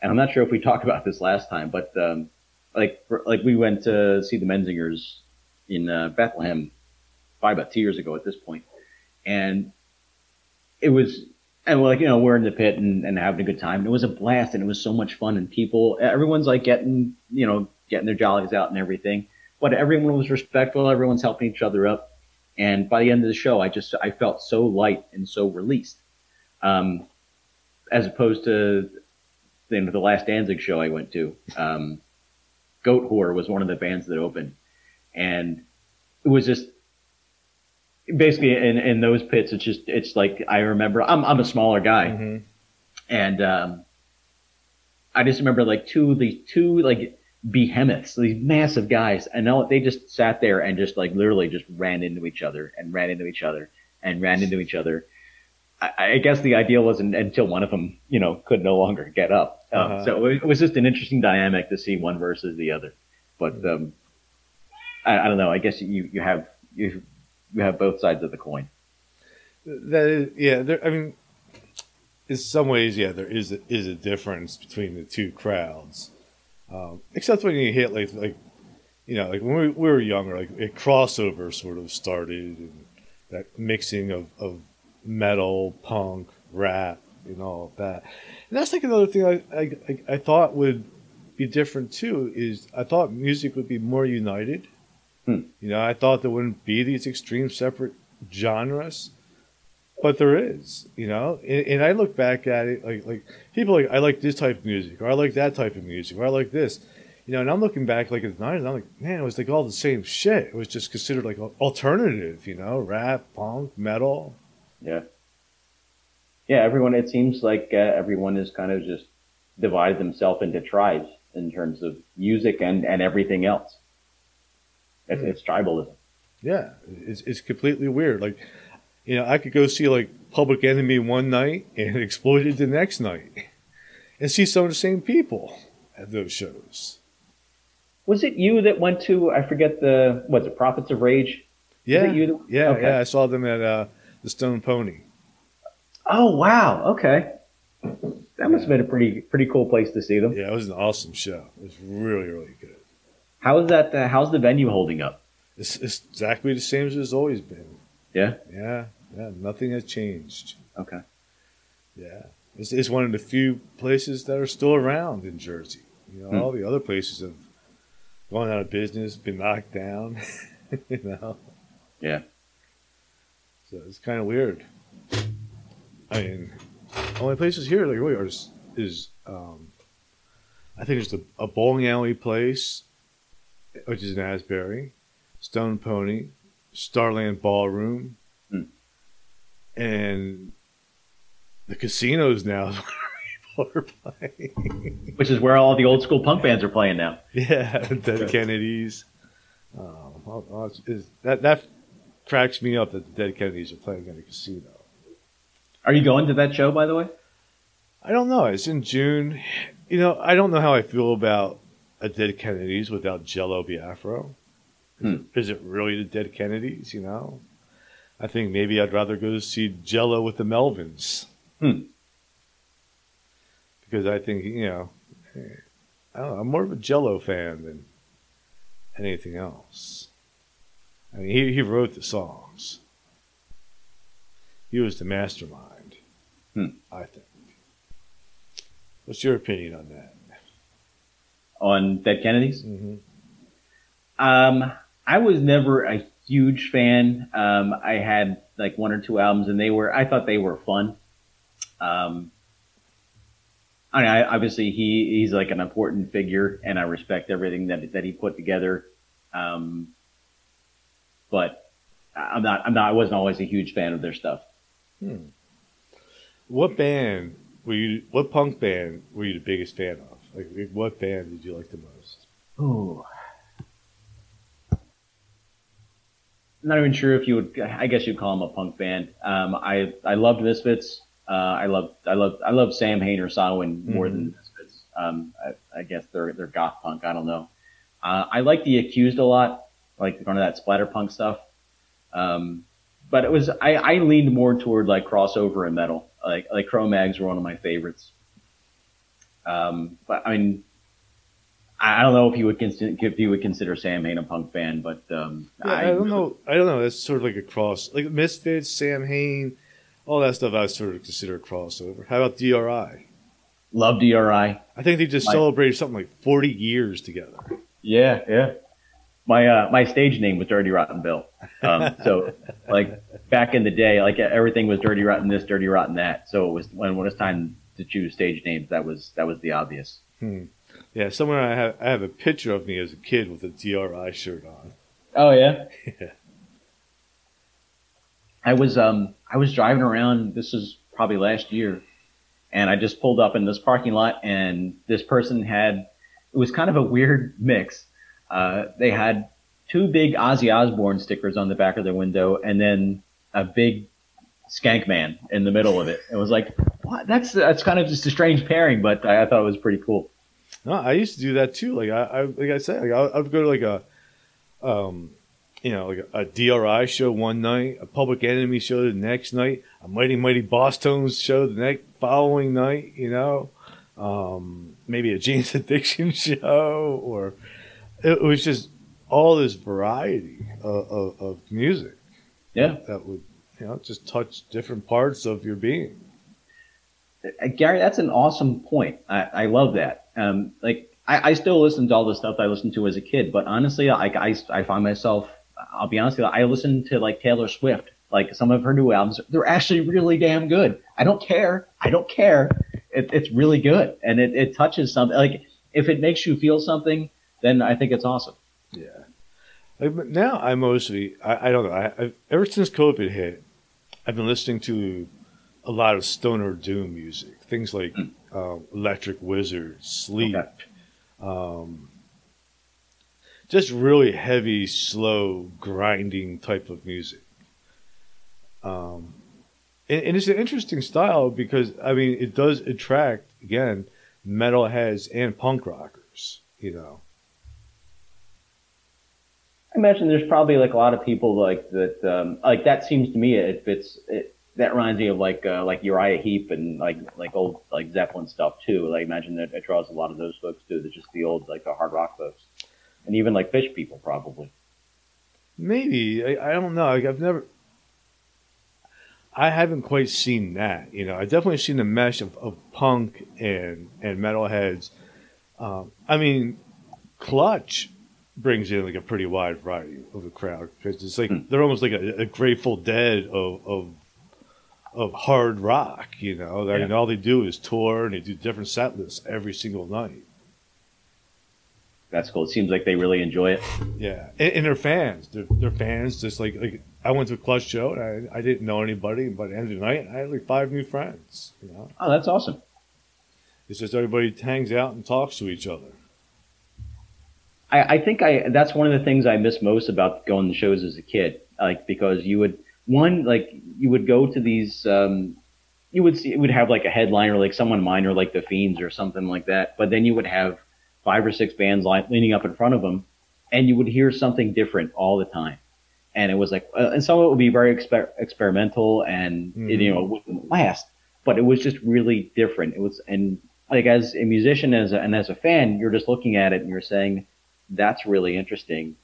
B: and I'm not sure if we talked about this last time, but um, like for, like we went to see the Menzingers in uh, Bethlehem probably about two years ago at this point. point, and it was and we're like you know we're in the pit and, and having a good time. And it was a blast, and it was so much fun, and people everyone's like getting you know getting their jollies out and everything but everyone was respectful. Everyone's helping each other up. And by the end of the show, I just I felt so light and so released, um, as opposed to you know, the last Danzig show I went to. Um, Goatwhore was one of the bands that opened, and it was just basically in, in those pits. It's just it's like I remember I'm I'm a smaller guy,
A: Mm-hmm.
B: and um, I just remember like two these two like behemoths, these massive guys, and all, they just sat there and just like literally just ran into each other and ran into each other and ran into each other. I, I guess the idea wasn't until one of them, you know, could no longer get up. Um,
A: Uh-huh.
B: So it was just an interesting dynamic to see one versus the other. But um, I, I don't know. I guess you you have you you have both sides of the coin.
A: That is, yeah. There, I mean, in some ways, yeah, there is a, is a difference between the two crowds, um, except when you hit like like you know like when we, we were younger, like a crossover sort of started, and that mixing of of metal, punk, rap, and all of that. And that's like another thing I I, I, thought would be different too. Is I thought music would be more united.
B: Hmm.
A: You know, I thought there wouldn't be these extreme separate genres but there is, you know. And, and I look back at it like like people like I like this type of music, or I like that type of music, or I like this, you know. And I'm looking back like at the nineties, I'm like, man, it was like all the same shit. It was just considered like alternative, you know, rap, punk, metal.
B: Yeah. Yeah, everyone, it seems like uh, everyone is kind of just divided themselves into tribes in terms of music and, and everything else. It's,
A: Hmm.
B: it's tribalism.
A: Yeah, it's it's completely weird. Like, you know, I could go see like Public Enemy one night and Exploited the next night, and see some of the same people at those shows.
B: Was it you that went to, I forget the, what's it, Prophets of Rage?
A: Yeah,
B: you that-
A: yeah,
B: okay.
A: yeah. I saw them at uh, the Stone Pony.
B: Oh, wow. Okay. That must have been a pretty, pretty cool place to see them.
A: Yeah, it was an awesome show. It was really, really good.
B: How is that, uh, how's the venue holding up?
A: It's, it's exactly the same as it's always been.
B: Yeah?
A: Yeah, yeah. Nothing has changed.
B: Okay.
A: Yeah, it's, it's one of the few places that are still around in Jersey. You know,
B: Hmm.
A: all the other places have gone out of business, been knocked down. you know.
B: Yeah.
A: So it's kind of weird. I mean, only places here like really are is, is um, I think there's a, a bowling alley place, which is in Asbury, Stone Pony, Starland Ballroom,
B: Hmm.
A: and the casinos now is where people are playing.
B: Which is where all the old school punk bands are playing now.
A: yeah, Dead Kennedys. Um, it's- that that cracks me up that the Dead Kennedys are playing at a casino.
B: Are you going to that show, by the way?
A: I don't know. It's in June. You know, I don't know how I feel about a Dead Kennedys without Jello Biafra.
B: Hmm.
A: Is it really the Dead Kennedys? You know, I think maybe I'd rather go see Jello with the Melvins.
B: Hmm.
A: Because I think you know, I don't know. I'm more of a Jello fan than anything else. I mean, he he wrote the songs. He was the mastermind.
B: Hmm.
A: I think. What's your opinion on that?
B: On Dead Kennedys?
A: Mm-hmm.
B: Um, I was never a huge fan. Um, I had like one or two albums, and they were I thought they were fun. Um, I mean, I, obviously he he's like an important figure, and I respect everything that that he put together. Um, but I'm not I'm not I wasn't always a huge fan of their stuff.
A: What band were you? What punk band were you the biggest fan of? Like, like, what band did you like the most?
B: Ooh. I'm not even sure if you would. I guess you'd call them a punk band. Um, I I loved Misfits. Uh, I love I love I love Sam Hain or Samhain more than Misfits. Um, I, I guess they're they're goth punk. I don't know. Uh, I like the Accused a lot. I like kind of that splatter punk stuff. Um, but it was I, I leaned more toward like crossover and metal. Like like Cro-Mags were one of my favorites. Um, but I mean, I I don't know if you would consider if you would consider Sam Hain a punk band, but um,
A: Yeah, I, don't know. I don't know. That's sort of like a cross, like Misfits, Sam Hain, all that stuff. I sort of consider a crossover. How about DRI?
B: Love DRI.
A: I think they just
B: Like-
A: celebrated something like forty years together.
B: Yeah, yeah. my uh, my stage name was Dirty Rotten Bill. Um, so like back in the day, like everything was Dirty Rotten this, Dirty Rotten that. So it was when when it was time to choose stage names, that was that was the obvious.
A: Hmm. Yeah, somewhere I have I have a picture of me as a kid with a DRI shirt on.
B: Oh yeah.
A: Yeah.
B: I was um I was driving around. This is probably last year, and I just pulled up in this parking lot, and this person had it was kind of a weird mix. Uh, they had two big Ozzy Osbourne stickers on the back of their window, and then a big Skank Man in the middle of it. It was like, what? That's that's kind of just a strange pairing, but I, I thought it was pretty cool.
A: No, I used to do that too. Like I, I like I said, like I, would go to like a, um, you know, like a, a DRI show one night, a Public Enemy show the next night, a Mighty Mighty Bosstones show the next following night. You know, um, maybe a Jane's Addiction show, or it was just all this variety of, of, of music
B: Yeah,
A: that would, you know, just touch different parts of your being.
B: Uh, Gary, that's an awesome point. I, I love that. Um, like I, I still listen to all the stuff I listened to as a kid, but honestly, I, I find myself, I'll be honest with you, I listen to like Taylor Swift, like some of her new albums. They're actually really damn good. I don't care. I don't care. It, it's really good, and it, it touches something. Like if it makes you feel something, then I think it's awesome.
A: Yeah. Now I mostly, I, I don't know. I, I've, ever since COVID hit, I've been listening to a lot of stoner doom music, things like
B: Mm.
A: um, Electric Wizard, Sleep,
B: Okay.
A: um, just really heavy, slow, grinding type of music. Um, and, and it's an interesting style because I mean it does attract again metalheads and punk rockers. You know.
B: I imagine there's probably like a lot of people like that. Um, like that seems to me it fits. It, that reminds me of like uh, like Uriah Heep and like like old like Zeppelin stuff too. Like I imagine that it draws a lot of those folks too. They're just the old like the hard rock folks, and even like Phish people probably.
A: Maybe I, I don't know. Like, I've never. I haven't quite seen that. You know, I've definitely seen the mesh of, of punk and and metalheads. Um, I mean, Clutch brings in like a pretty wide variety of the crowd because it's like
B: Hmm.
A: they're almost like a, a Grateful Dead of of of hard rock. You know, I mean,
B: Yeah.
A: all they do is tour and they do different set lists every single night.
B: That's cool. It seems like they really enjoy it.
A: Yeah, and, and they're fans. They're, they're fans. Just like like I went to a Clutch show and I, I didn't know anybody, but at the end of the night I had like five new friends. You know,
B: Oh, that's awesome.
A: it's just everybody hangs out and talks to each other.
B: I, I think I that's one of the things I miss most about going to shows as a kid. Like because you would one like you would go to these um, you would see it would have like a headliner like someone minor like the Fiends or something like that, but then you would have five or six bands li- leaning up in front of them, and you would hear something different all the time. And it was like, uh, and some of it would be very exper- experimental, and it, you know, it wouldn't last. But it was just really different. It was, and like as a musician as a, and as a fan, you're just looking at it and you're saying, that's really interesting.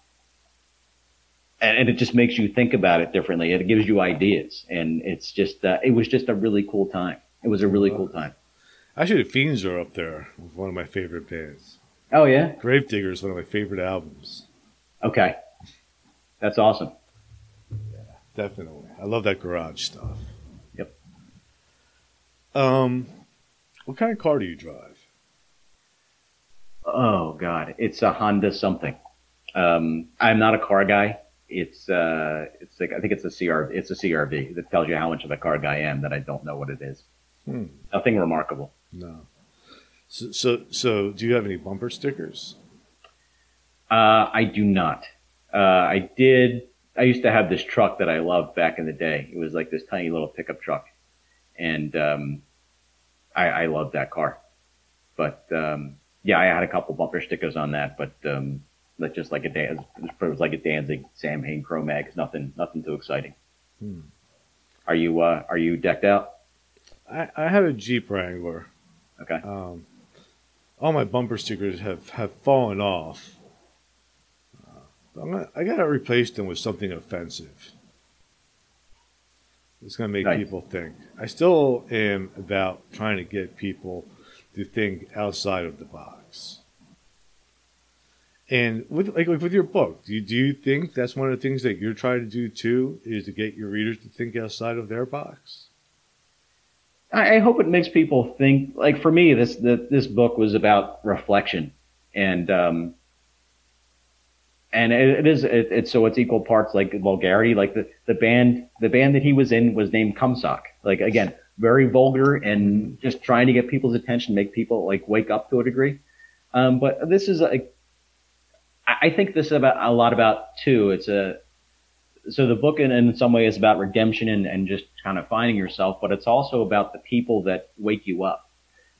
B: And, and it just makes you think about it differently. It gives you ideas, and it's just, uh, it was just a really cool time. It was a really cool time.
A: Actually, the Fiends are up there with one of my favorite bands.
B: Oh yeah,
A: Gravedigger is one of my favorite albums.
B: okay, that's awesome.
A: Yeah, definitely, I love that garage stuff.
B: Yep.
A: Um, what kind of car do you drive?
B: Oh God, it's a Honda something. Um, I'm not a car guy. It's uh, it's like I think it's a CR, it's a CRV that tells you how much of a car guy I am that I don't know what it is.
A: Hmm.
B: Nothing remarkable.
A: No. So, so, so, do you have any bumper stickers?
B: Uh, I do not. Uh, I did. I used to have this truck that I loved back in the day. It was like this tiny little pickup truck, and um, I, I loved that car. But um, yeah, I had a couple bumper stickers on that, but um, like just like a dance. it was like a Danzig Sam Hain Cro-Mag. It's nothing, nothing too exciting.
A: Hmm.
B: Are you uh, are you decked out?
A: I, I have a Jeep Wrangler.
B: Okay.
A: Um, all my bumper stickers have, have fallen off. Uh, I'm gonna, I gotta replace them with something offensive. It's gonna make
B: Right.
A: people think. I still am about trying to get people to think outside of the box. And with like, like with your book, do you, do you think that's one of the things that you're trying to do too? Is to get your readers to think outside of their box?
B: I, I hope it makes people think. Like for me, this the, this book was about reflection, and um, and it, it is it, it's so it's equal parts like vulgarity. Like the the band the band that he was in was named Cumsock. Like again, very vulgar and just trying to get people's attention, make people like wake up to a degree. Um, but this is like I think this is about a lot about too. It's a so the book in, in some way is about redemption and, and just kind of finding yourself, but it's also about the people that wake you up.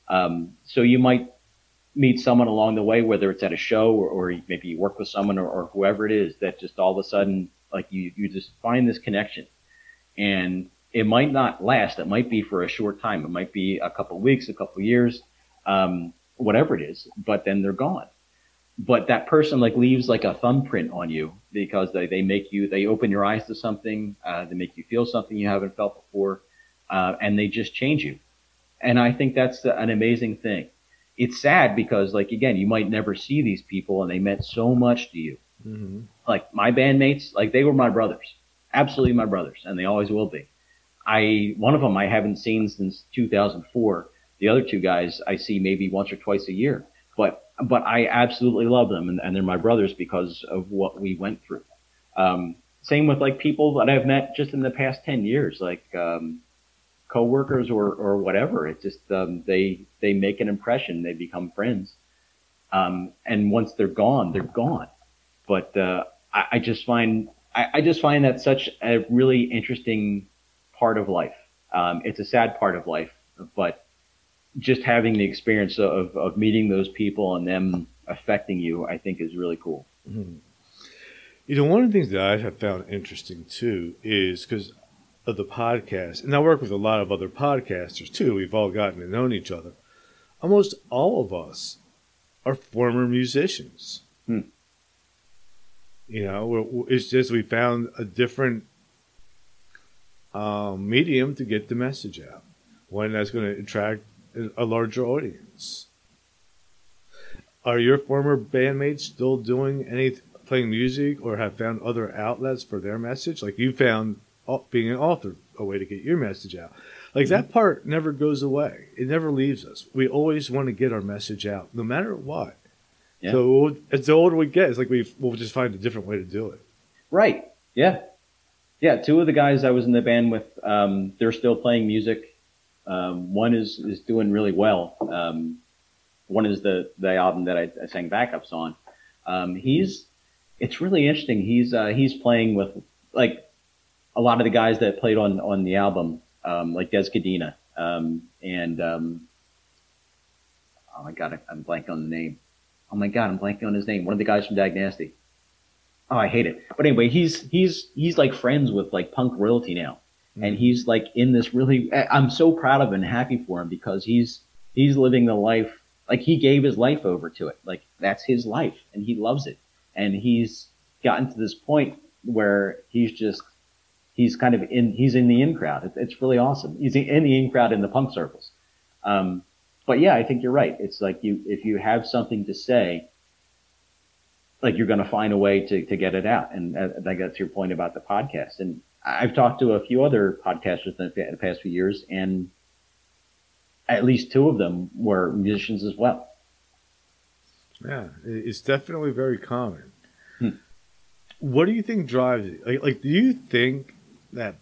B: Um, so you might meet someone along the way, whether it's at a show or, or maybe you work with someone or, or, whoever it is that just all of a sudden, like you, you just find this connection and it might not last. It might be for a short time. It might be a couple weeks, a couple years, um, whatever it is, but then they're gone but that person like leaves like a thumbprint on you because they, they make you they open your eyes to something uh, they make you feel something you haven't felt before uh, and they just change you. And i think that's an amazing thing. It's sad because like again you might never see these people and they meant so much to you. Mm-hmm. like my bandmates like they were my brothers. Absolutely my brothers and they always will be. I one of them i haven't seen since 2004 the other two guys i see maybe once or twice a year but but I absolutely love them, and, and, they're my brothers because of what we went through. Um, same with like people that I've met just in the past ten years, like um, coworkers or or whatever. It just um, they they make an impression, they become friends, um, and once they're gone, they're gone. But uh, I, I, just find I, I, just find that such a really interesting part of life. Um, it's a sad part of life, but just having the experience of, of meeting those people and them affecting you, I think is really cool.
A: Mm-hmm. You know, one of the things that I have found interesting too is because of the podcast, and I work with a lot of other podcasters too. We've all gotten to know each other. Almost all of us are former musicians. Hmm. You know, it's just we found a different um, medium to get the message out. One that's going to attract a larger audience. Are your former bandmates still doing any playing music or have found other outlets for their message? Like you found being an author a way to get your message out. Like mm-hmm. that part never goes away. It never leaves us. We always want to get our message out, no matter what. Yeah. So as the older we get, it's like we we'll just find a different way to do it.
B: Right. Yeah. Yeah. Two of the guys I was in the band with, um, they're still playing music. Um, one is is doing really well. Um, one is the the album that I, I sang backups on. Um, he's it's really interesting. He's uh, he's playing with like a lot of the guys that played on on the album, um, like Dez Cadena, um, and um, oh my god, I'm blanking on the name. Oh my god, I'm blanking on his name. One of the guys from Dag Nasty. Oh, I hate it. But anyway, he's he's he's like friends with like punk royalty now mm-hmm. and he's like in this really. I'm so proud of him and happy for him because he's he's living the life like he gave his life over to it. Like that's his life, and he loves it. And he's gotten to this point where he's just he's kind of in he's in the in crowd. It's really awesome. He's in the in crowd in the punk circles. Um, but yeah, I think you're right. It's like you if you have something to say, like you're going to find a way to to get it out. And uh, think that's your point about the podcast. And I've talked to a few other podcasters in the past few years, and at least two of them were musicians as well.
A: Yeah, it's definitely very common. Hmm. What do you think drives it? Like, like do you think that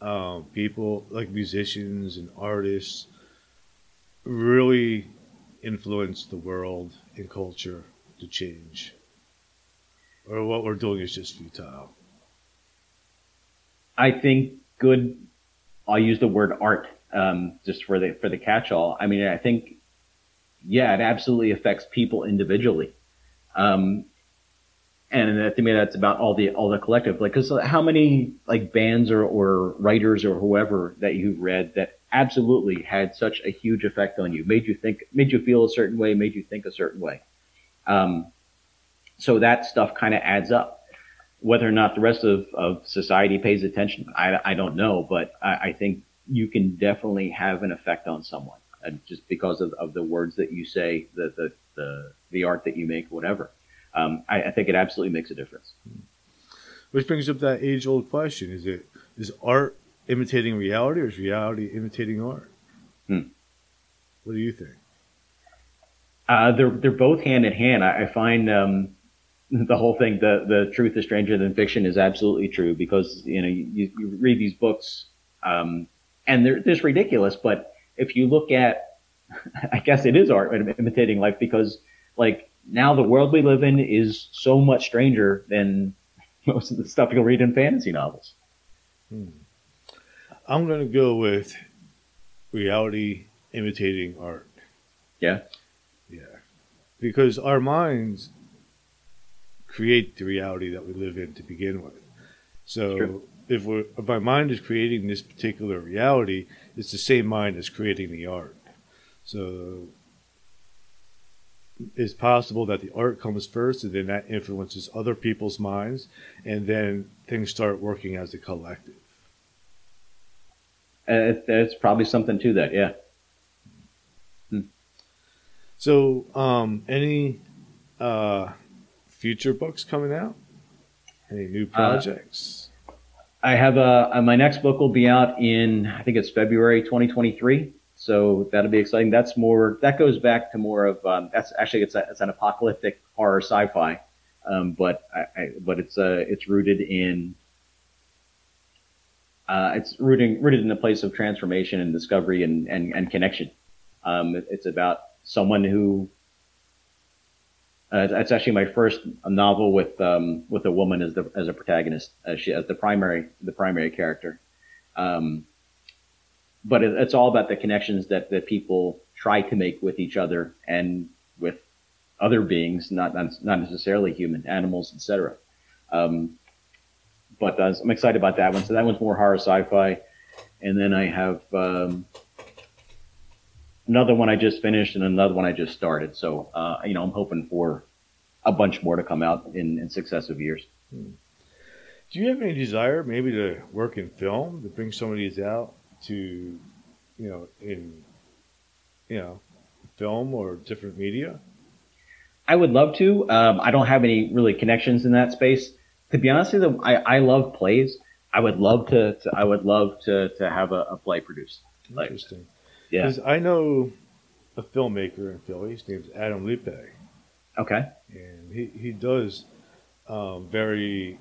A: um, people, like musicians and artists, really influence the world and culture to change? Or what we're doing is just futile?
B: I think good. I'll use the word art um, just for the for the catch-all. I mean, I think yeah, it absolutely affects people individually. Um, and to me, that's about all the all the collective. Like, because how many like bands or or writers or whoever that you've read that absolutely had such a huge effect on you, made you think, made you feel a certain way, made you think a certain way. Um, so that stuff kind of adds up whether or not the rest of, of society pays attention, I, I don't know, but I, I think you can definitely have an effect on someone uh, just because of, of the words that you say, the, the, the, the art that you make, whatever. um, I, I think it absolutely makes a difference.
A: Which brings up that age old question: Is it is art imitating reality, or is reality imitating art?
B: Hmm.
A: What do you think?
B: Uh, they're they're both hand in hand. I, I find um, the whole thing, the the truth is stranger than fiction, is absolutely true because you know you, you read these books um, and they're just ridiculous. But if you look at, I guess it is art imitating life because like now the world we live in is so much stranger than most of the stuff you'll read in fantasy novels.
A: Hmm. I'm going to go with reality imitating art.
B: Yeah.
A: Yeah. Because our minds create the reality that we live in to begin with. So if, we're, if my mind is creating this particular reality, it's the same mind as creating the art. So it's possible that the art comes first and then that influences other people's minds and then things start working as a collective.
B: Uh, there's probably something to that, yeah.
A: Hmm. So, um, any uh, future books coming out? Any new uh, projects?
B: Uh, I have a, uh, my next book will be out in I think it's February 2023. So that'll be exciting. That's more, that goes back to more of, um, that's actually, it's, a, it's an apocalyptic horror sci-fi. Um, but I, I, but it's, uh, it's rooted in, uh, it's rooting, rooted in a place of transformation and discovery and, and, and connection. Um, it, it's about someone who, uh, it's actually my first novel with, um, with a woman as the, as a protagonist, as she, as the primary, the primary character. Um, but it, it's all about the connections that, that people try to make with each other and with other beings, not not necessarily human, animals, etc. Um, but uh, I'm excited about that one. So that one's more horror sci-fi, and then I have um, another one I just finished and another one I just started. So uh, you know, I'm hoping for a bunch more to come out in, in successive years. Hmm.
A: Do you have any desire, maybe, to work in film to bring some of these out? to, you know, in, you know, film or different media?
B: I would love to. Um, I don't have any really connections in that space. To be honest with you, I, I love plays. I would love to, to I would love to, to have a, a play produced.
A: Interesting. Like, yeah. Because I know a filmmaker in Philly. His name's Adam Lippe.
B: Okay.
A: And he, he does um, very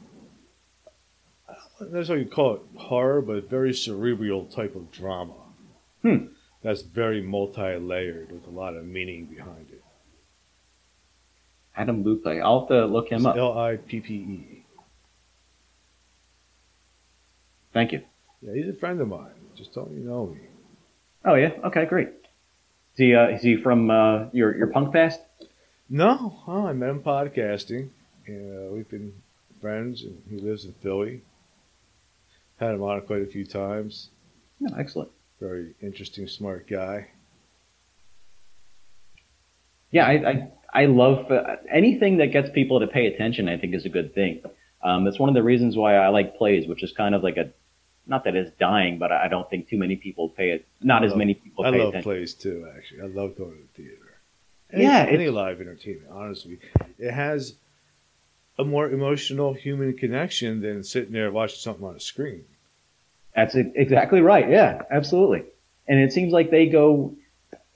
A: that's how you call it horror, but very cerebral type of drama.
B: Hmm.
A: That's very multi-layered with a lot of meaning behind it.
B: Adam Lippe. I'll have to look him
A: it's
B: up.
A: L I P P E.
B: Thank you.
A: Yeah, he's a friend of mine. Just don't you know me.
B: Oh yeah. Okay, great. Is he uh, is he from uh, your your punk past?
A: No, oh, I met him podcasting. Uh, we've been friends, and he lives in Philly. Had him on quite a few times.
B: Oh, excellent.
A: Very interesting, smart guy.
B: Yeah, I I, I love uh, anything that gets people to pay attention. I think is a good thing. Um, that's one of the reasons why I like plays, which is kind of like a not that it's dying, but I don't think too many people pay it. Not I as
A: love,
B: many people. Pay it.
A: I
B: love
A: attention. plays too. Actually, I love going to the theater.
B: Any, yeah,
A: any live entertainment. Honestly, it has a more emotional human connection than sitting there watching something on a screen.
B: That's exactly right. Yeah, absolutely. And it seems like they go,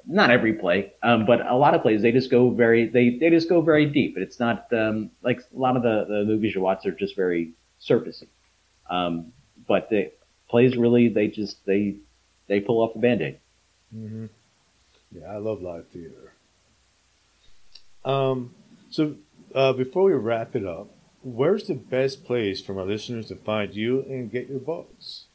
B: not every play, um, but a lot of plays, they just go very, they, they just go very deep. It's not, um, like a lot of the, the movies you watch are just very surfacey. Um, but the plays really, they just, they, they pull off the band-aid.
A: Mm-hmm. Yeah, I love live theater. Um, so uh, before we wrap it up, where's the best place for my listeners to find you and get your books?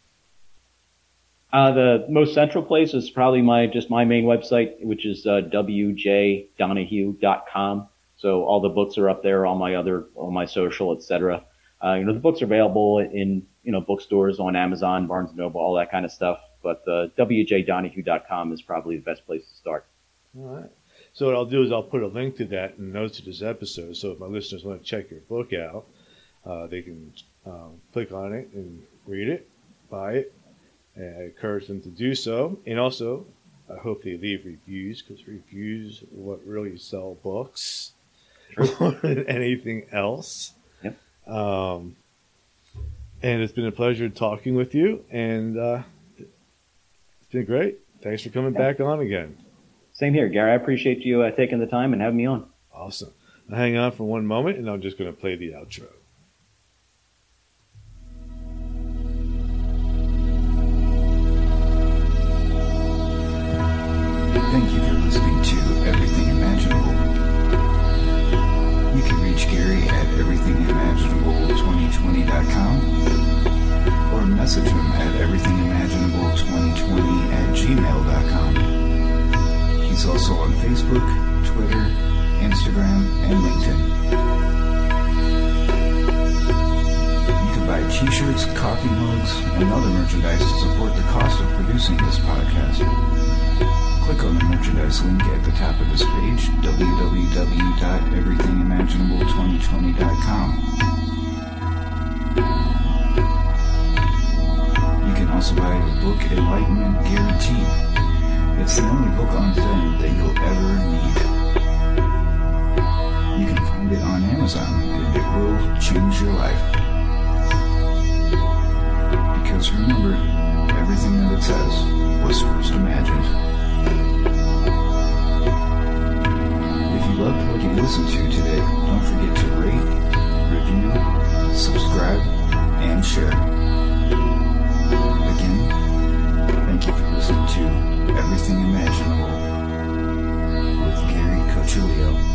B: Uh, the most central place is probably my just my main website, which is uh, wjdonahue.com. So all the books are up there, all my other, all my social, etc. Uh, you know, the books are available in you know bookstores on Amazon, Barnes and Noble, all that kind of stuff. But uh, wjdonahue.com is probably the best place to start.
A: All right. So what I'll do is I'll put a link to that in the notes of this episode. So if my listeners want to check your book out, uh, they can um, click on it and read it, buy it. And I encourage them to do so. And also, I hope they leave reviews because reviews are what really sell books. more than anything else. Um, and it's been a pleasure talking with you, and uh, it's been great. Thanks for coming
B: Yeah.
A: back on again.
B: Same here, Gary. I appreciate you uh, taking the time and having me on.
A: Awesome. Now hang on for one moment, and I'm just going to play the outro.
C: Message him at everythingimaginable2020 at gmail.com. He's also on Facebook, Twitter, Instagram, and LinkedIn. You can buy t-shirts, coffee mugs, and other merchandise to support the cost of producing this podcast. Click on the merchandise link at the top of this page, www.everythingimaginable2020.com. Also buy the book Enlightenment Guarantee. It's the only book on Zen that you'll ever need. You can find it on Amazon, and it will change your life. Because remember, everything that it says was first imagined. If you loved what you listened to today, don't forget to rate, review, subscribe, and share again. Thank you for listening to Everything Imaginable with Gary Cochilio.